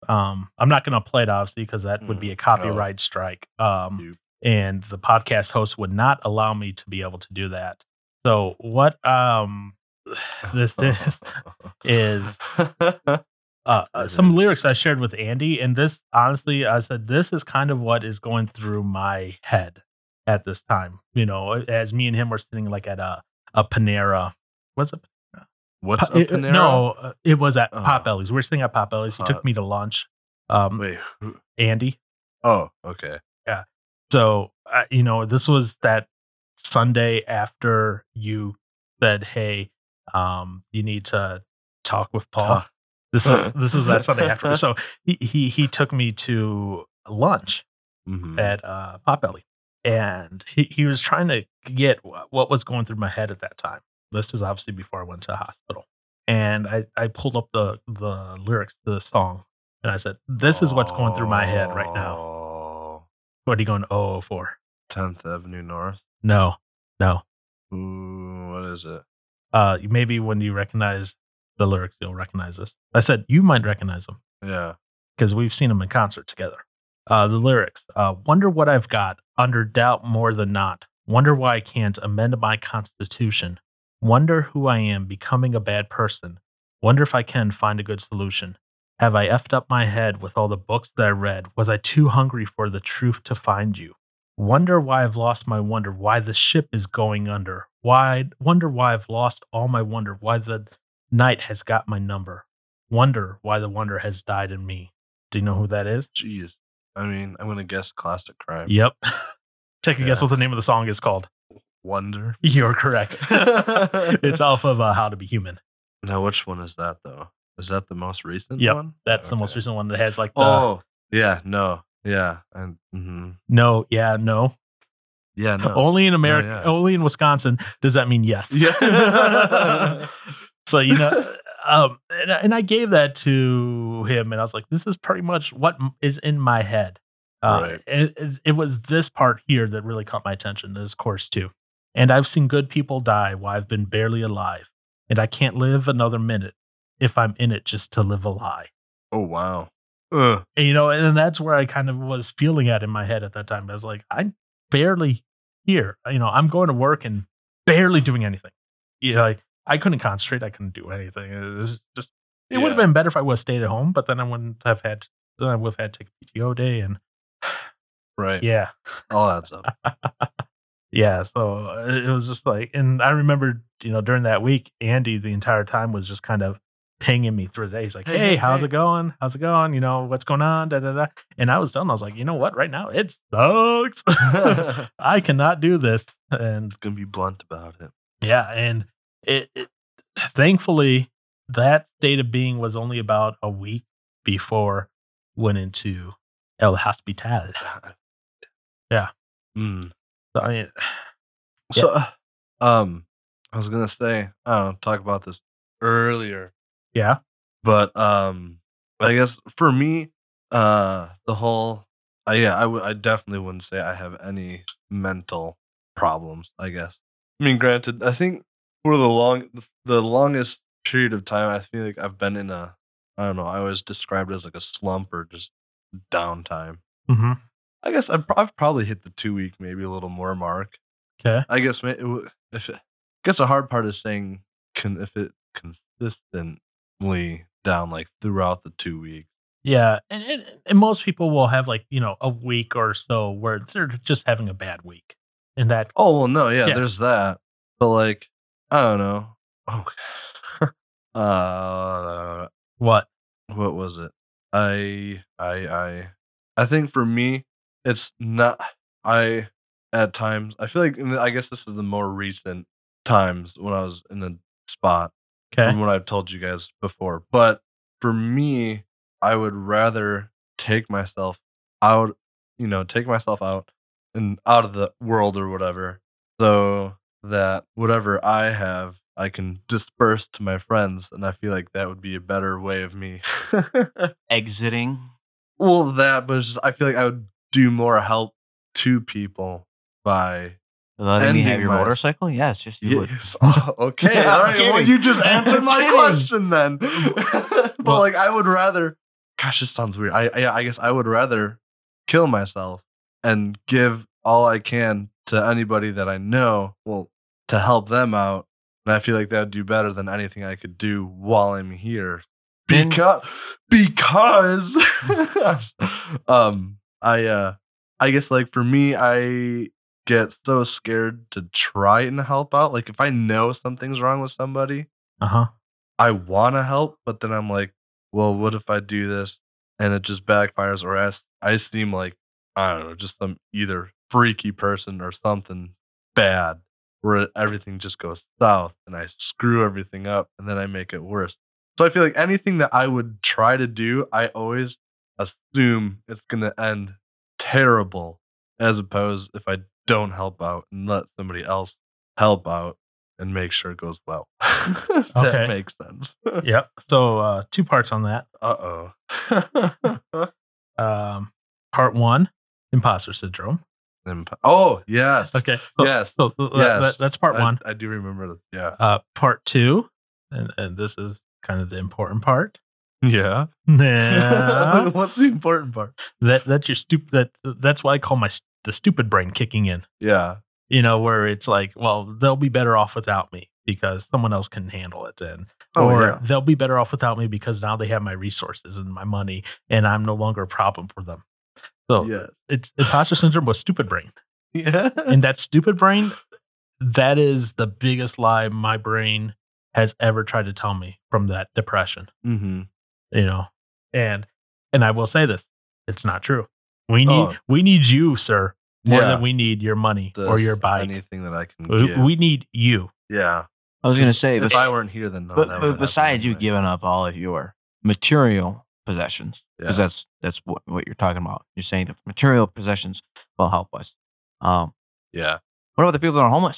Um I'm not going to play it obviously because that would be a Mm, copyright strike. Um and the podcast host would not allow me to be able to do that. So what um this is is uh, uh, Is some lyrics I shared with Andy, and this honestly, I said this is kind of what is going through my head at this time. You know, as me and him were sitting like at a a Panera. What's it? What's Pa- it- in? No, uh, it was at Oh. Potbelly's. We were sitting at Potbelly's. He Uh, took me to lunch. Um, Wait. who- Andy. Oh, okay. Yeah. So uh, you know, this was that Sunday after you said, "Hey, um, you need to talk with Paul." Huh. This is this is that Sunday after. So he he he took me to lunch Mhm. at uh, Potbelly, and he he was trying to get what was going through my head at that time. This is obviously before I went to the hospital, and I I pulled up the the lyrics to the song, And I said, This is what's going through my head right now. What are you going oh for? 10th Avenue North. No, no. Ooh, what is it? Uh, maybe when you recognize the lyrics, you'll recognize this. I said, You might recognize them Yeah. because we've seen them in concert together. Uh, the lyrics uh, Wonder what I've got, under doubt more than not. Wonder why I can't amend my constitution. Wonder who I am, becoming a bad person. Wonder if I can find a good solution. Have I effed up my head with all the books that I read? Was I too hungry for the truth to find you? Wonder why I've lost my wonder, why the ship is going under. Why wonder why I've lost all my wonder, why the night has got my number. Wonder why the wonder has died in me. Do you know who that is? Jeez. I mean, I'm gonna guess Classic Crime. Yep. Take a guess what the name of the song is called. Wonder. You're correct. it's off of uh, How to Be Human. Now, which one is that though? Is that the most recent Yep, one? That's the most recent one that has like the Oh, yeah. No. Yeah. And mhm. no, yeah, no. yeah. No. Only in America, yeah. only in Wisconsin does that mean yes. Yeah. So you know, um, and, I- and I gave that to him, and I was like, "This is pretty much what is in my head." Uh, Right. it, it, was this part here that really caught my attention. This course too, and I've seen good people die while I've been barely alive, and I can't live another minute if I'm in it just to live a lie. oh wow. Ugh. And, you know, and that's where I kind of was feeling at in my head at that time. I was like, I'm barely here. You know, I'm going to work and barely doing anything. You know, like I couldn't concentrate. I couldn't do anything. It was just. It would have been better if I would have stayed at home, but then I wouldn't have had. Then I would have had to take a PTO day, and Right. yeah, All that stuff. yeah. So uh, it was just like, and I remember, you know, during that week, Andy the entire time was just kind of pinging me through the day. He's like, Hey, "Hey, how's hey." it going? How's it going? You know, what's going on?" Da da da. And I was him, I was like, "You know what? Right now, it sucks. I cannot do this." And gonna be blunt about it. yeah, and it, it thankfully that state of being was only about a week before went into El Hospital. Yeah. Mm. So I mean, So, um, I was gonna say, I don't know, talk about this earlier, yeah, but um, I guess for me, uh, the whole, uh, yeah, I would, I definitely wouldn't say I have any mental problems. I guess. I mean, granted, I think for the long, the longest period of time, I feel like I've been in a, I don't know, I always described it as like a slump or just downtime. hmm I guess I've, I've probably hit the two week, maybe a little more mark. okay, I guess it, if it, I guess the hard part is saying con, if it consistently down like throughout the two weeks. yeah, and, and and most people will have like you know a week or so where they're just having a bad week, and that Oh well, no, yeah, Yeah. there's that. But like, I don't know. Oh, uh, what what was it? I I I I think for me, it's not. I at times I feel like I guess this is the more recent times when I was in the spot. okay, from what I've told you guys before. But for me, I would rather take myself out, you know, take myself out and out of the world or whatever, so that whatever I have, I can disperse to my friends, and I feel like that would be a better way of me. Exiting. well, that, but just, I feel like I would do more help to people by Letting me have your my- motorcycle? Yes, just you would. Yes. Oh, okay. I'm All right. Well, you just answered my question then. but Well- like, I would rather. Gosh, this sounds weird. I, I I guess I would rather kill myself and give all I can to anybody that I know. Well, to help them out, and I feel like that would do better than anything I could do while I'm here. Because because um I uh I guess like for me I get so scared to try and help out. Like if I know something's wrong with somebody, uh huh, I want to help, but then I'm like, well, what if I do this and it just backfires, or I, I seem like I don't know, just some either freaky person or something bad, where everything just goes south and I screw everything up and then I make it worse. So I feel like anything that I would try to do, I always assume it's gonna end terrible, as opposed if I don't help out and let somebody else help out. and make sure it goes well. Okay. that makes sense. Yep. So uh, two parts on that. Uh oh. Um, part one, imposter syndrome. Oh yes, Okay. So, yes, So that- Yes. that- that's part one. I do remember that. Yeah, Uh, part two, and, and this is kind of the important part. yeah. Nah. What's the important part? that that's your stupid. That that's why I call my the stupid brain kicking in. Yeah, You know, where it's like, well, they'll be better off without me because someone else can handle it then. Oh, or yeah. they'll be better off without me because now they have my resources and my money and I'm no longer a problem for them. So yes, it's imposter syndrome with stupid brain. yeah. And that stupid brain, that is the biggest lie my brain has ever tried to tell me from that depression. mm-hmm. You know? And and I will say this, it's not true. We need Oh. we need you, sir, more Yeah. than we need your money The- or your bike. Anything that I can We, give. we need you. yeah. I was gonna say, If bes- I weren't here, then no. but, but besides you anyway. giving up all of your material possessions, because Yeah. that's that's what, what you're talking about. You're saying that material possessions will help us. Um, yeah, what about the people that are homeless?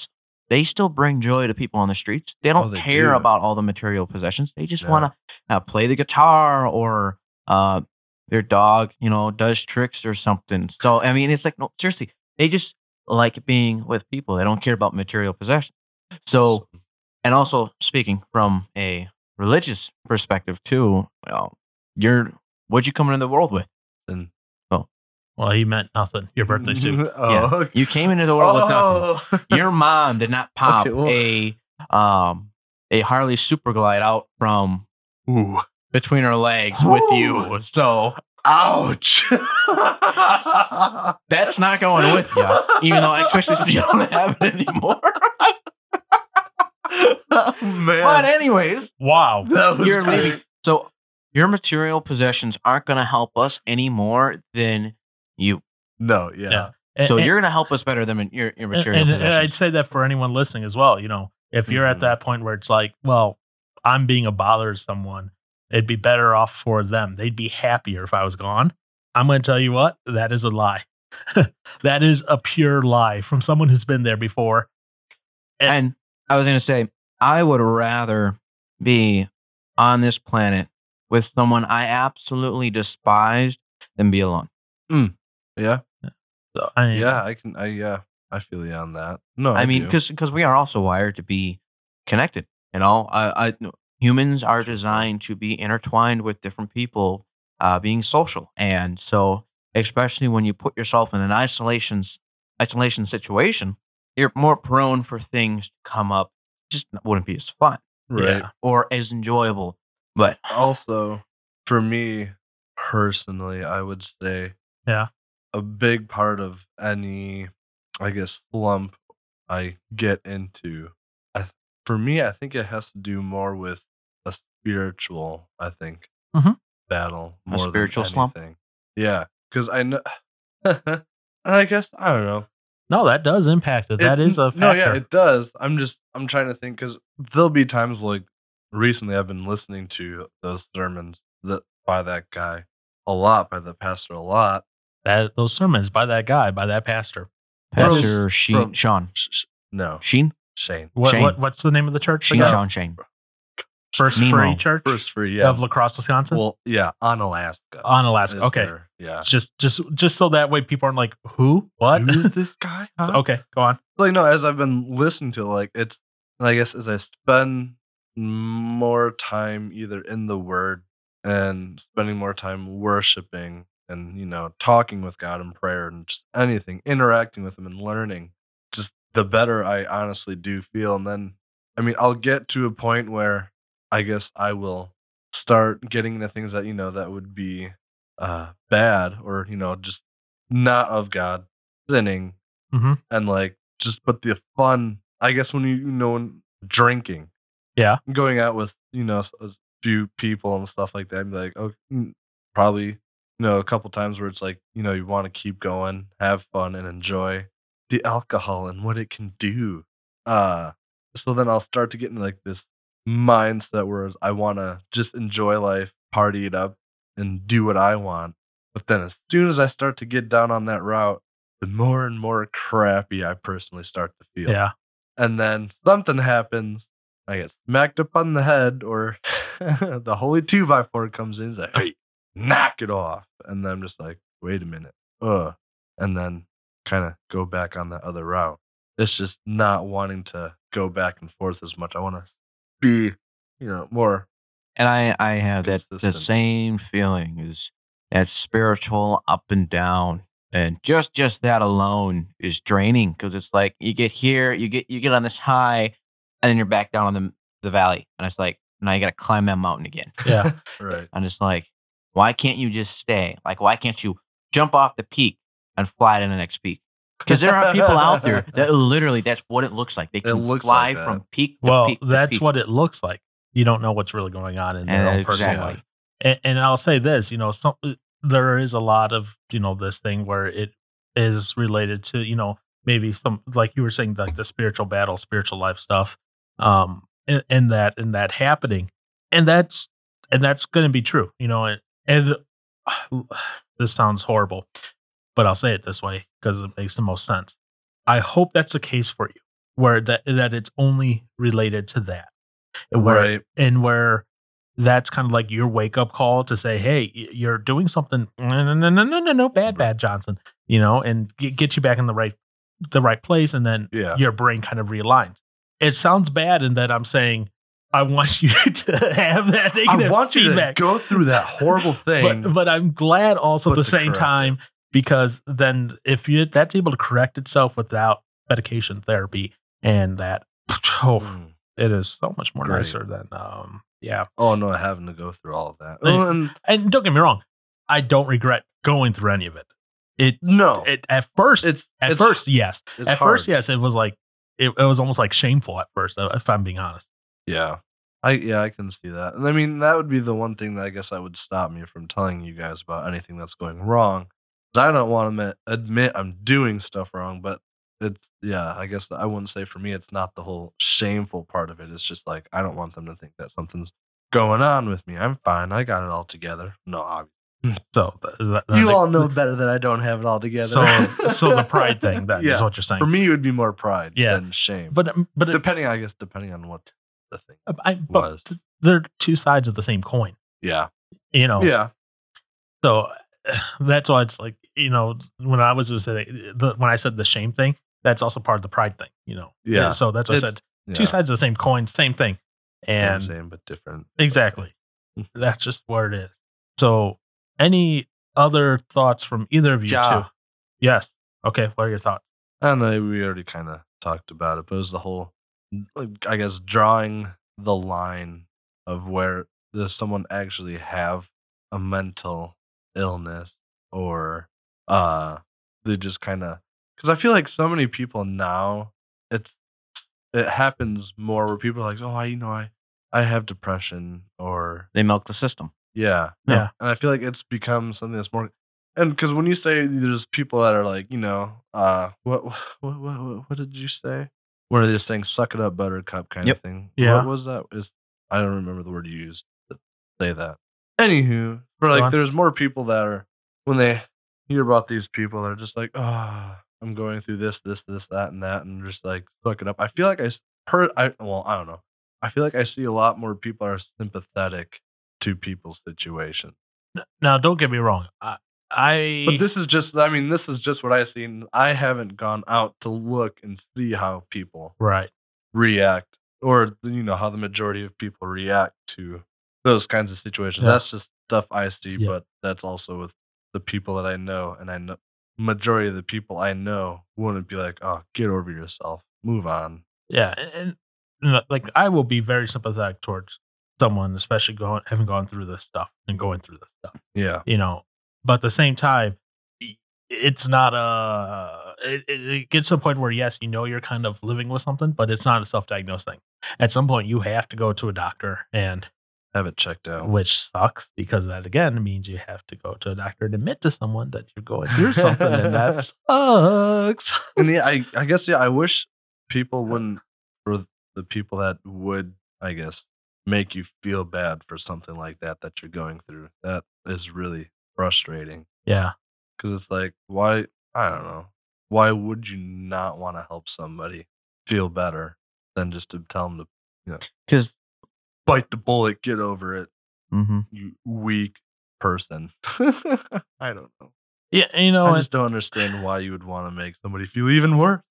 They still bring joy to people on the streets. They don't Oh, they care do. about all the material possessions. They just Yeah. want to uh, play the guitar or uh, their dog, you know, does tricks or something. So I mean, it's like no, seriously, they just like being with people. They don't care about material possessions. So, and also speaking from a religious perspective too, well, you're what'd you come into the world with? and oh Well, he meant nothing. Your birthday suit. oh, Yeah. okay. You came into the world with nothing. Oh. your mom did not pop Okay, well- a um a Harley Superglide out from Ooh. between her legs with you. So Ouch. that's not going with you. Even though I Christmas you don't have it anymore. oh, man. but anyways, Wow. You're great. leaving. So your material possessions aren't going to help us any more than you. No, yeah. Yeah. And- So and- you're going to help us better than your, your material and, and possessions. I'd say that for anyone listening as well. You know, if you're Mhm. at that point where it's like, well, I'm being a bother to someone, it'd be better off for them. They'd be happier if I was gone. I'm going to tell you what, that is a lie. that is a pure lie from someone who's been there before. And I was going to say, I would rather be on this planet with someone I absolutely despised than be alone. Yeah. So, I Yeah, I can I yeah. I feel you on that. No, I, I mean, because we are also wired to be connected. You know, I, I humans are designed to be intertwined with different people, uh, being social, and so especially when you put yourself in an isolation isolation situation, you're more prone for things to come up. Just wouldn't be as fun right. yeah. or as enjoyable. But Also, for me personally, I would say Yeah. a big part of any I guess slump I get into I for me I think it has to do more with a spiritual, I think, Mhm. battle A more spiritual than slump? anything. Yeah, cuz I know I guess I don't know. No, that does impact it. That It- is a factor. no, yeah, it does. I'm just I'm trying to think because there'll be times like recently I've been listening to those sermons that by that guy a lot by the pastor a lot. that those sermons by that guy, by that pastor. Pastor Sheen, from- Sean Sh- sh- No, Sheen, Shane. What, Shane. what what's the name of the church? Sheen, again? Sean Shane. First Nemo. Free Church First free, yeah. of La Crosse, Wisconsin, Well, yeah, on Alaska. on Alaska. is Okay, their- yeah. just just just so that way people aren't like, who, what? Who is this guy? Huh? okay, go on. like no, as I've been listening to like it's and I guess as I spend more time either in the word and spending more time worshiping and you know talking with God in prayer and just anything interacting with him and learning just the better I honestly do feel. And then I mean I'll get to a point where I guess I will start getting into things that you know that would be uh bad or you know just not of God sinning hmm and like just but the fun i guess when you, you know when drinking Yeah. going out with you know a few people and stuff like that and be like oh mm, probably you know a couple times where it's like you know you want to keep going have fun and enjoy the alcohol and what it can do uh so then i'll start to get into like this mindset where i want to just enjoy life party it up and do what i want but then as soon as i start to get down on that route the more and more crappy I personally start to feel. Yeah, and then something happens. I get smacked up on the head, or the holy two by four comes in. He's like, "Hey, knock it off!" And then I'm just like, "Wait a minute, uh," and then kind of go back on the other route. It's just not wanting to go back and forth as much. I want to be, you know, more. And I, I have that the same feeling is that spiritual up and down, and just just that alone is draining because it's like you get here, you get you get on this high, and then you're back down on the the valley, and it's like now you got to climb that mountain again. Yeah. right. I'm just like, why can't you just stay? Like, why can't you jump off the peak and fly to the next peak? Because there are people out there that literally that's what it looks like. They can looks fly like that. from peak to Well, peak. to that's peak. what it looks like. You don't know what's really going on in their And own personal life. And, and I'll say this, you know, some, there is a lot of, you know, this thing where it is related to, you know, maybe some, like you were saying, like the spiritual battle, spiritual life stuff, um, and, and that, and that happening. And that's, and that's going to be true, you know, and, and this sounds horrible, but I'll say it this way because it makes the most sense. I hope that's the case for you, where that, that it's only related to that. And where Right. and where that's kind of like your wake up call to say, hey, you're doing something, no, no, no, no, no, no, bad, bad, Johnson, you know, and get, get you back in the right, the right place, and then Yeah. your brain kind of realigns. It sounds bad in that I'm saying I want you to have that I negative want you feedback, to go through that horrible thing. but but I'm glad also at the same correct time because then if you that's able to correct itself without medication therapy and that oh Mm. it is so much more Great. nicer than um yeah Oh no, having to go through all of that. Oh, and and don't get me wrong I don't regret going through any of it it no, it at first it's at it's, first yes it's at hard. first yes it was like it, it was almost like shameful at first if I'm being honest Yeah. I yeah, I can see that. And I mean that would be the one thing that I guess I would stop me from telling you guys about anything that's going wrong. I don't want to admit, admit I'm doing stuff wrong, but it's yeah, I guess I wouldn't say for me it's not the whole shameful part of it. It's just like I don't want them to think that something's going on with me. I'm fine. I got it all together. No, obviously. So You all know better that I don't have it all together. so so the pride thing then is what you're saying For me, it would be more pride Yeah. than shame. but um, but it, depending, I guess, depending on what the thing uh, I, but was. they're two sides of the same coin Yeah. you know Yeah. So that's why it's like you know when I was just saying the, when I said the shame thing, that's also part of the pride thing. You know. Yeah. So that's what I It's- said. Two sides of the same coin, same thing. And same but different. exactly, that's just where it is. So, any other thoughts from either of you Yeah. two? Yes. Okay. What are your thoughts? I don't know. We already kind of talked about it, but it was the whole, like, I guess, drawing the line of where does someone actually have a mental illness or uh they just kind of because I feel like so many people now it's it happens more where people are like oh I you know I I have depression or they milk the system. Yeah. Yeah. And I feel like it's become something that's more and because when you say there's people that are like, you know, uh, what what what what, what did you say? One of these things, "suck it up, Buttercup" kind Yep. of thing. Yeah. What was that? Is I don't remember the word you used to say that. Anywho, for Go like, there's more people that are when they hear about these people, they're just like, oh, I'm going through this, this, this, that, and that, and just like suck it up. I feel like I heard, I well, I don't know. I feel like I see a lot more people are sympathetic to people's situation. Now, don't get me wrong. I, I But this is just, I mean, this is just what I've seen. I haven't gone out to look and see how people right. react or, you know, how the majority of people react to those kinds of situations. Yeah. That's just stuff I see, Yeah. but that's also with the people that I know. And I know, majority of the people I know wouldn't be like, oh, get over yourself, move on. Yeah, and, and like I will be very sympathetic towards someone, especially going having gone through this stuff and going through this stuff. Yeah. you know but at the same time it's not a it, it gets to a point where yes you know you're kind of living with something but it's not a self-diagnosed thing at some point you have to go to a doctor and Have it checked out. which sucks because that again means you have to go to a doctor and admit to someone that you're going through something and that sucks and yeah, I I guess yeah, I wish people wouldn't for the people that would, I guess, make you feel bad for something like that that you're going through. That is really frustrating yeah because it's like, why? I don't know. Why would you not want to help somebody? feel better than just to tell them to you know, Because bite the bullet, get over it, hmm you weak person. I don't know. Yeah, you know, I just don't understand why you would want to make somebody feel even worse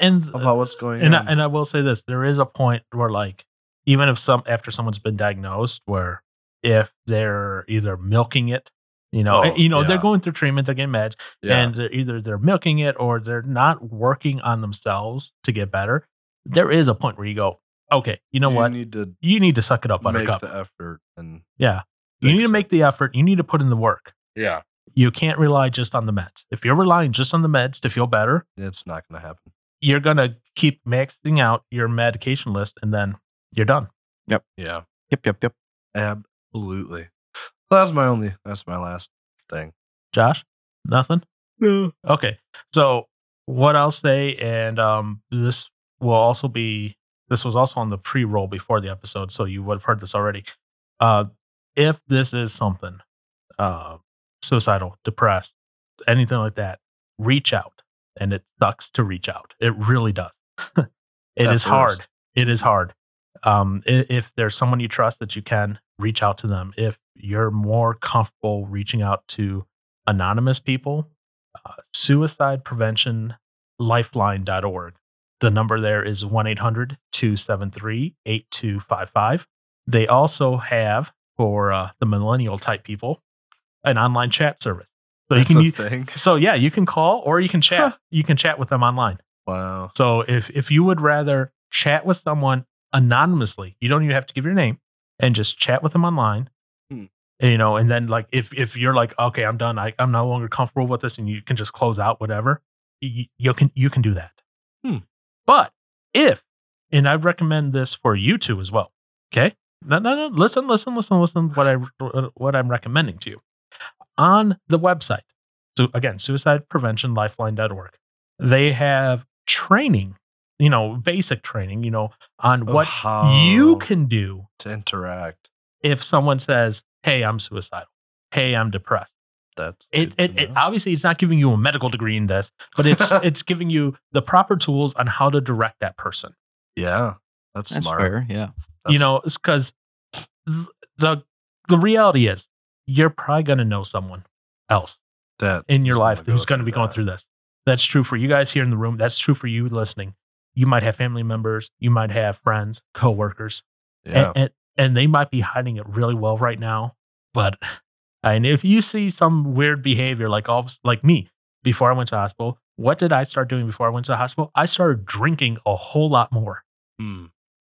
and about what's going and I, on. and I will say this: there is a point where, like, even if some after someone's been diagnosed, where if they're either milking it, you know, Oh, you know, they're going through treatment, they're getting meds, yeah. and they're, either they're milking it or they're not working on themselves to get better. There is a point where you go, okay, you know you what? need to you need to suck it up, make Buttercup. the effort and yeah, you need to make the effort. You need to put in the work. yeah, You can't rely just on the meds. If you're relying just on the meds to feel better, it's not going to happen. you're gonna keep maxing out your medication list, and then you're done. Yep. Yeah, Yep, yep, yep. absolutely. So that's my only. That's my last thing. Josh, nothing. No. Okay. So what I'll say, and um, this will also be this was also on the pre-roll before the episode, so you would have heard this already. Uh, if this is something uh, suicidal, depressed, anything like that, reach out. And it sucks to reach out. It really does. It At is hard. It is hard. Um, i- if there's someone you trust that you can reach out to them, if you're more comfortable reaching out to anonymous people, uh, suicide prevention lifeline.org. The number there is 1 800 273 8255. They also have, for uh, the millennial type people, an online chat service. So you can use, so yeah, you can call or you can chat. you can chat with them online. Wow. So if if you would rather chat with someone anonymously, you don't even have to give your name, and just chat with them online. Hmm. You know, and then like if if you're like, okay, I'm done. I I'm no longer comfortable with this, and you can just close out whatever. You, you can you can do that. Hmm. But if and I recommend this for you too as well. Okay. No, no, no. Listen, listen, listen, listen. What I what I'm recommending to you on the website. So again, suicidepreventionlifeline.org. They have training, you know, basic training, you know, on Of what how you can do to interact. if someone says, "Hey, I'm suicidal. Hey, I'm depressed." That's It, it, it obviously it's not giving you a medical degree in this, but it's it's giving you the proper tools on how to direct that person. yeah, that's, That's smart. fair. Yeah. you know, it's because the the reality is you're probably going to know someone else That in your life gonna who's going to be through going through this. That's true for you guys here in the room. That's true for you listening. You might have family members. You might have friends, coworkers, Yeah, and, and and they might be hiding it really well right now. But and if you see some weird behavior, like all like me before I went to hospital, what did I start doing before I went to the hospital? I started drinking a whole lot more. Hmm.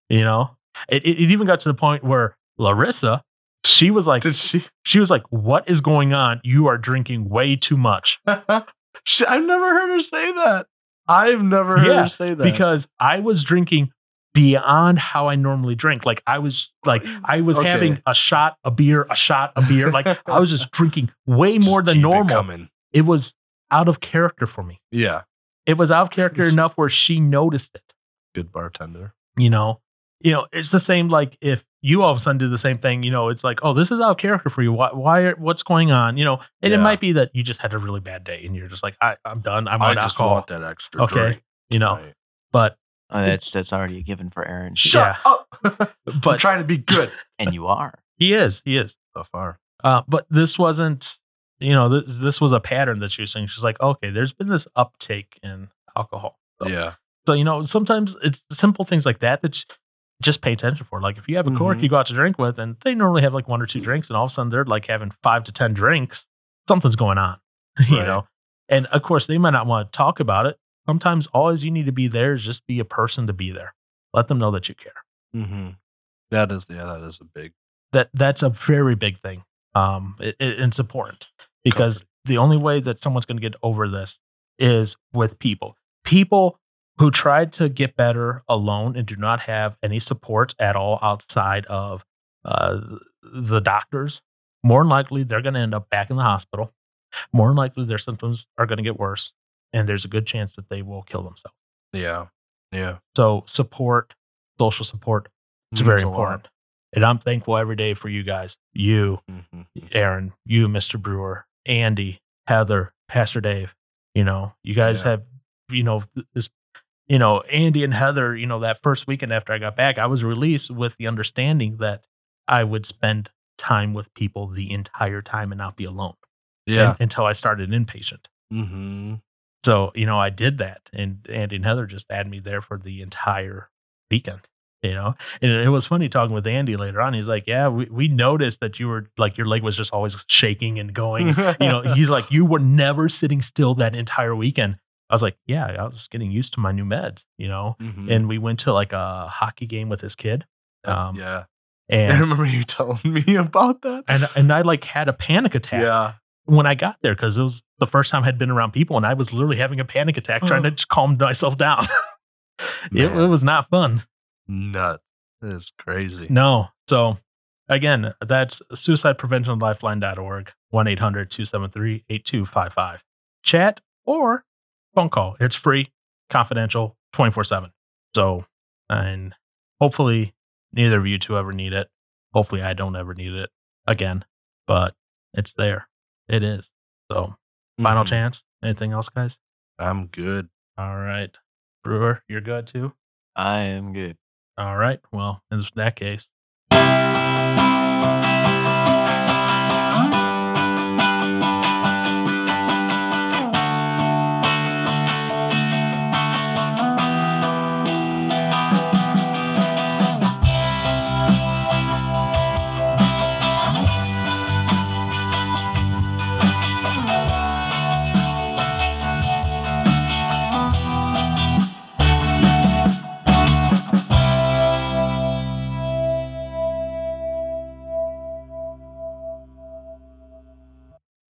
You know, it, it, it even got to the point where Larissa, she was like, Did she? she was like, "What is going on? You are drinking way too much." I've never heard her say that. I've never heard Yeah, her say that Because I was drinking beyond how I normally drink. Like I was like I was Okay. having a shot, a beer, a shot, a beer. Like I was just drinking way more than Keep it normal. coming. It was out of character for me. Yeah, It was out of character enough where she noticed it. good bartender. you know you know it's the same like if you all of a sudden do the same thing you know it's like oh this is out of character for you why why are, what's going on you know and it might be that you just had a really bad day and you're just like I, i'm done i'm I on just alcohol want that extra. Okay. drink. you know Right. but Uh, that's that's already a given for Aaron, Shut Yeah. up. but I'm trying to be good and you are. he is he is so far. uh but this wasn't you know this, this was a pattern that she was saying she's like okay there's been this uptake in alcohol so, Yeah, so you know sometimes it's simple things like that that you just pay attention for like if you have a coworker Mhm. you go out to drink with and they normally have like one or two drinks and all of a sudden they're like having five to ten drinks something's going on you Right. know and of course they might not want to talk about it sometimes all you need to be there is just be a person to be there let them know that you care hmm That is yeah, that is a big. that that's a very big thing um it, it, it's important because Comforting. the only way that someone's going to get over this is with people people who tried to get better alone and do not have any support at all outside of uh, the doctors more than likely they're going to end up back in the hospital more than likely their symptoms are going to get worse and there's a good chance that they will kill themselves Yeah, yeah. so support social support it's very lot. important and i'm thankful every day for you guys you Mhm. Aaron, you, Mr. Brewer, Andy, Heather, Pastor Dave. You know, you guys Yeah. have, you know, this. You know, Andy and Heather, you know, that first weekend after I got back, I was released with the understanding that I would spend time with people the entire time and not be alone Yeah. un- until I started inpatient. mm-hmm. So, you know, I did that and Andy and Heather just had me there for the entire weekend. You know, and it was funny talking with Andy later on. He's like, "Yeah, we, we noticed that you were like your leg was just always shaking and going. you know, he's like, you were never sitting still that entire weekend. I was like, yeah, I was just getting used to my new meds. You know, Mhm. and we went to like a hockey game with his kid. Um, yeah. And I remember you telling me about that. and and I like had a panic attack Yeah. when I got there because it was the first time I'd been around people, and I was literally having a panic attack trying to just calm myself down. it, it was not fun. Nuts. It is crazy. No. So again, that's suicidepreventionlifeline.org, 1-800-273-8255. Chat or phone call. It's free, confidential, 24/7. So, and hopefully neither of you two ever need it. Hopefully I don't ever need it again, but it's there. It is. So, final Mhm. chance. Anything else, guys? I'm good. All right. Brewer, you're good too? I am good. All right. Well, in that case.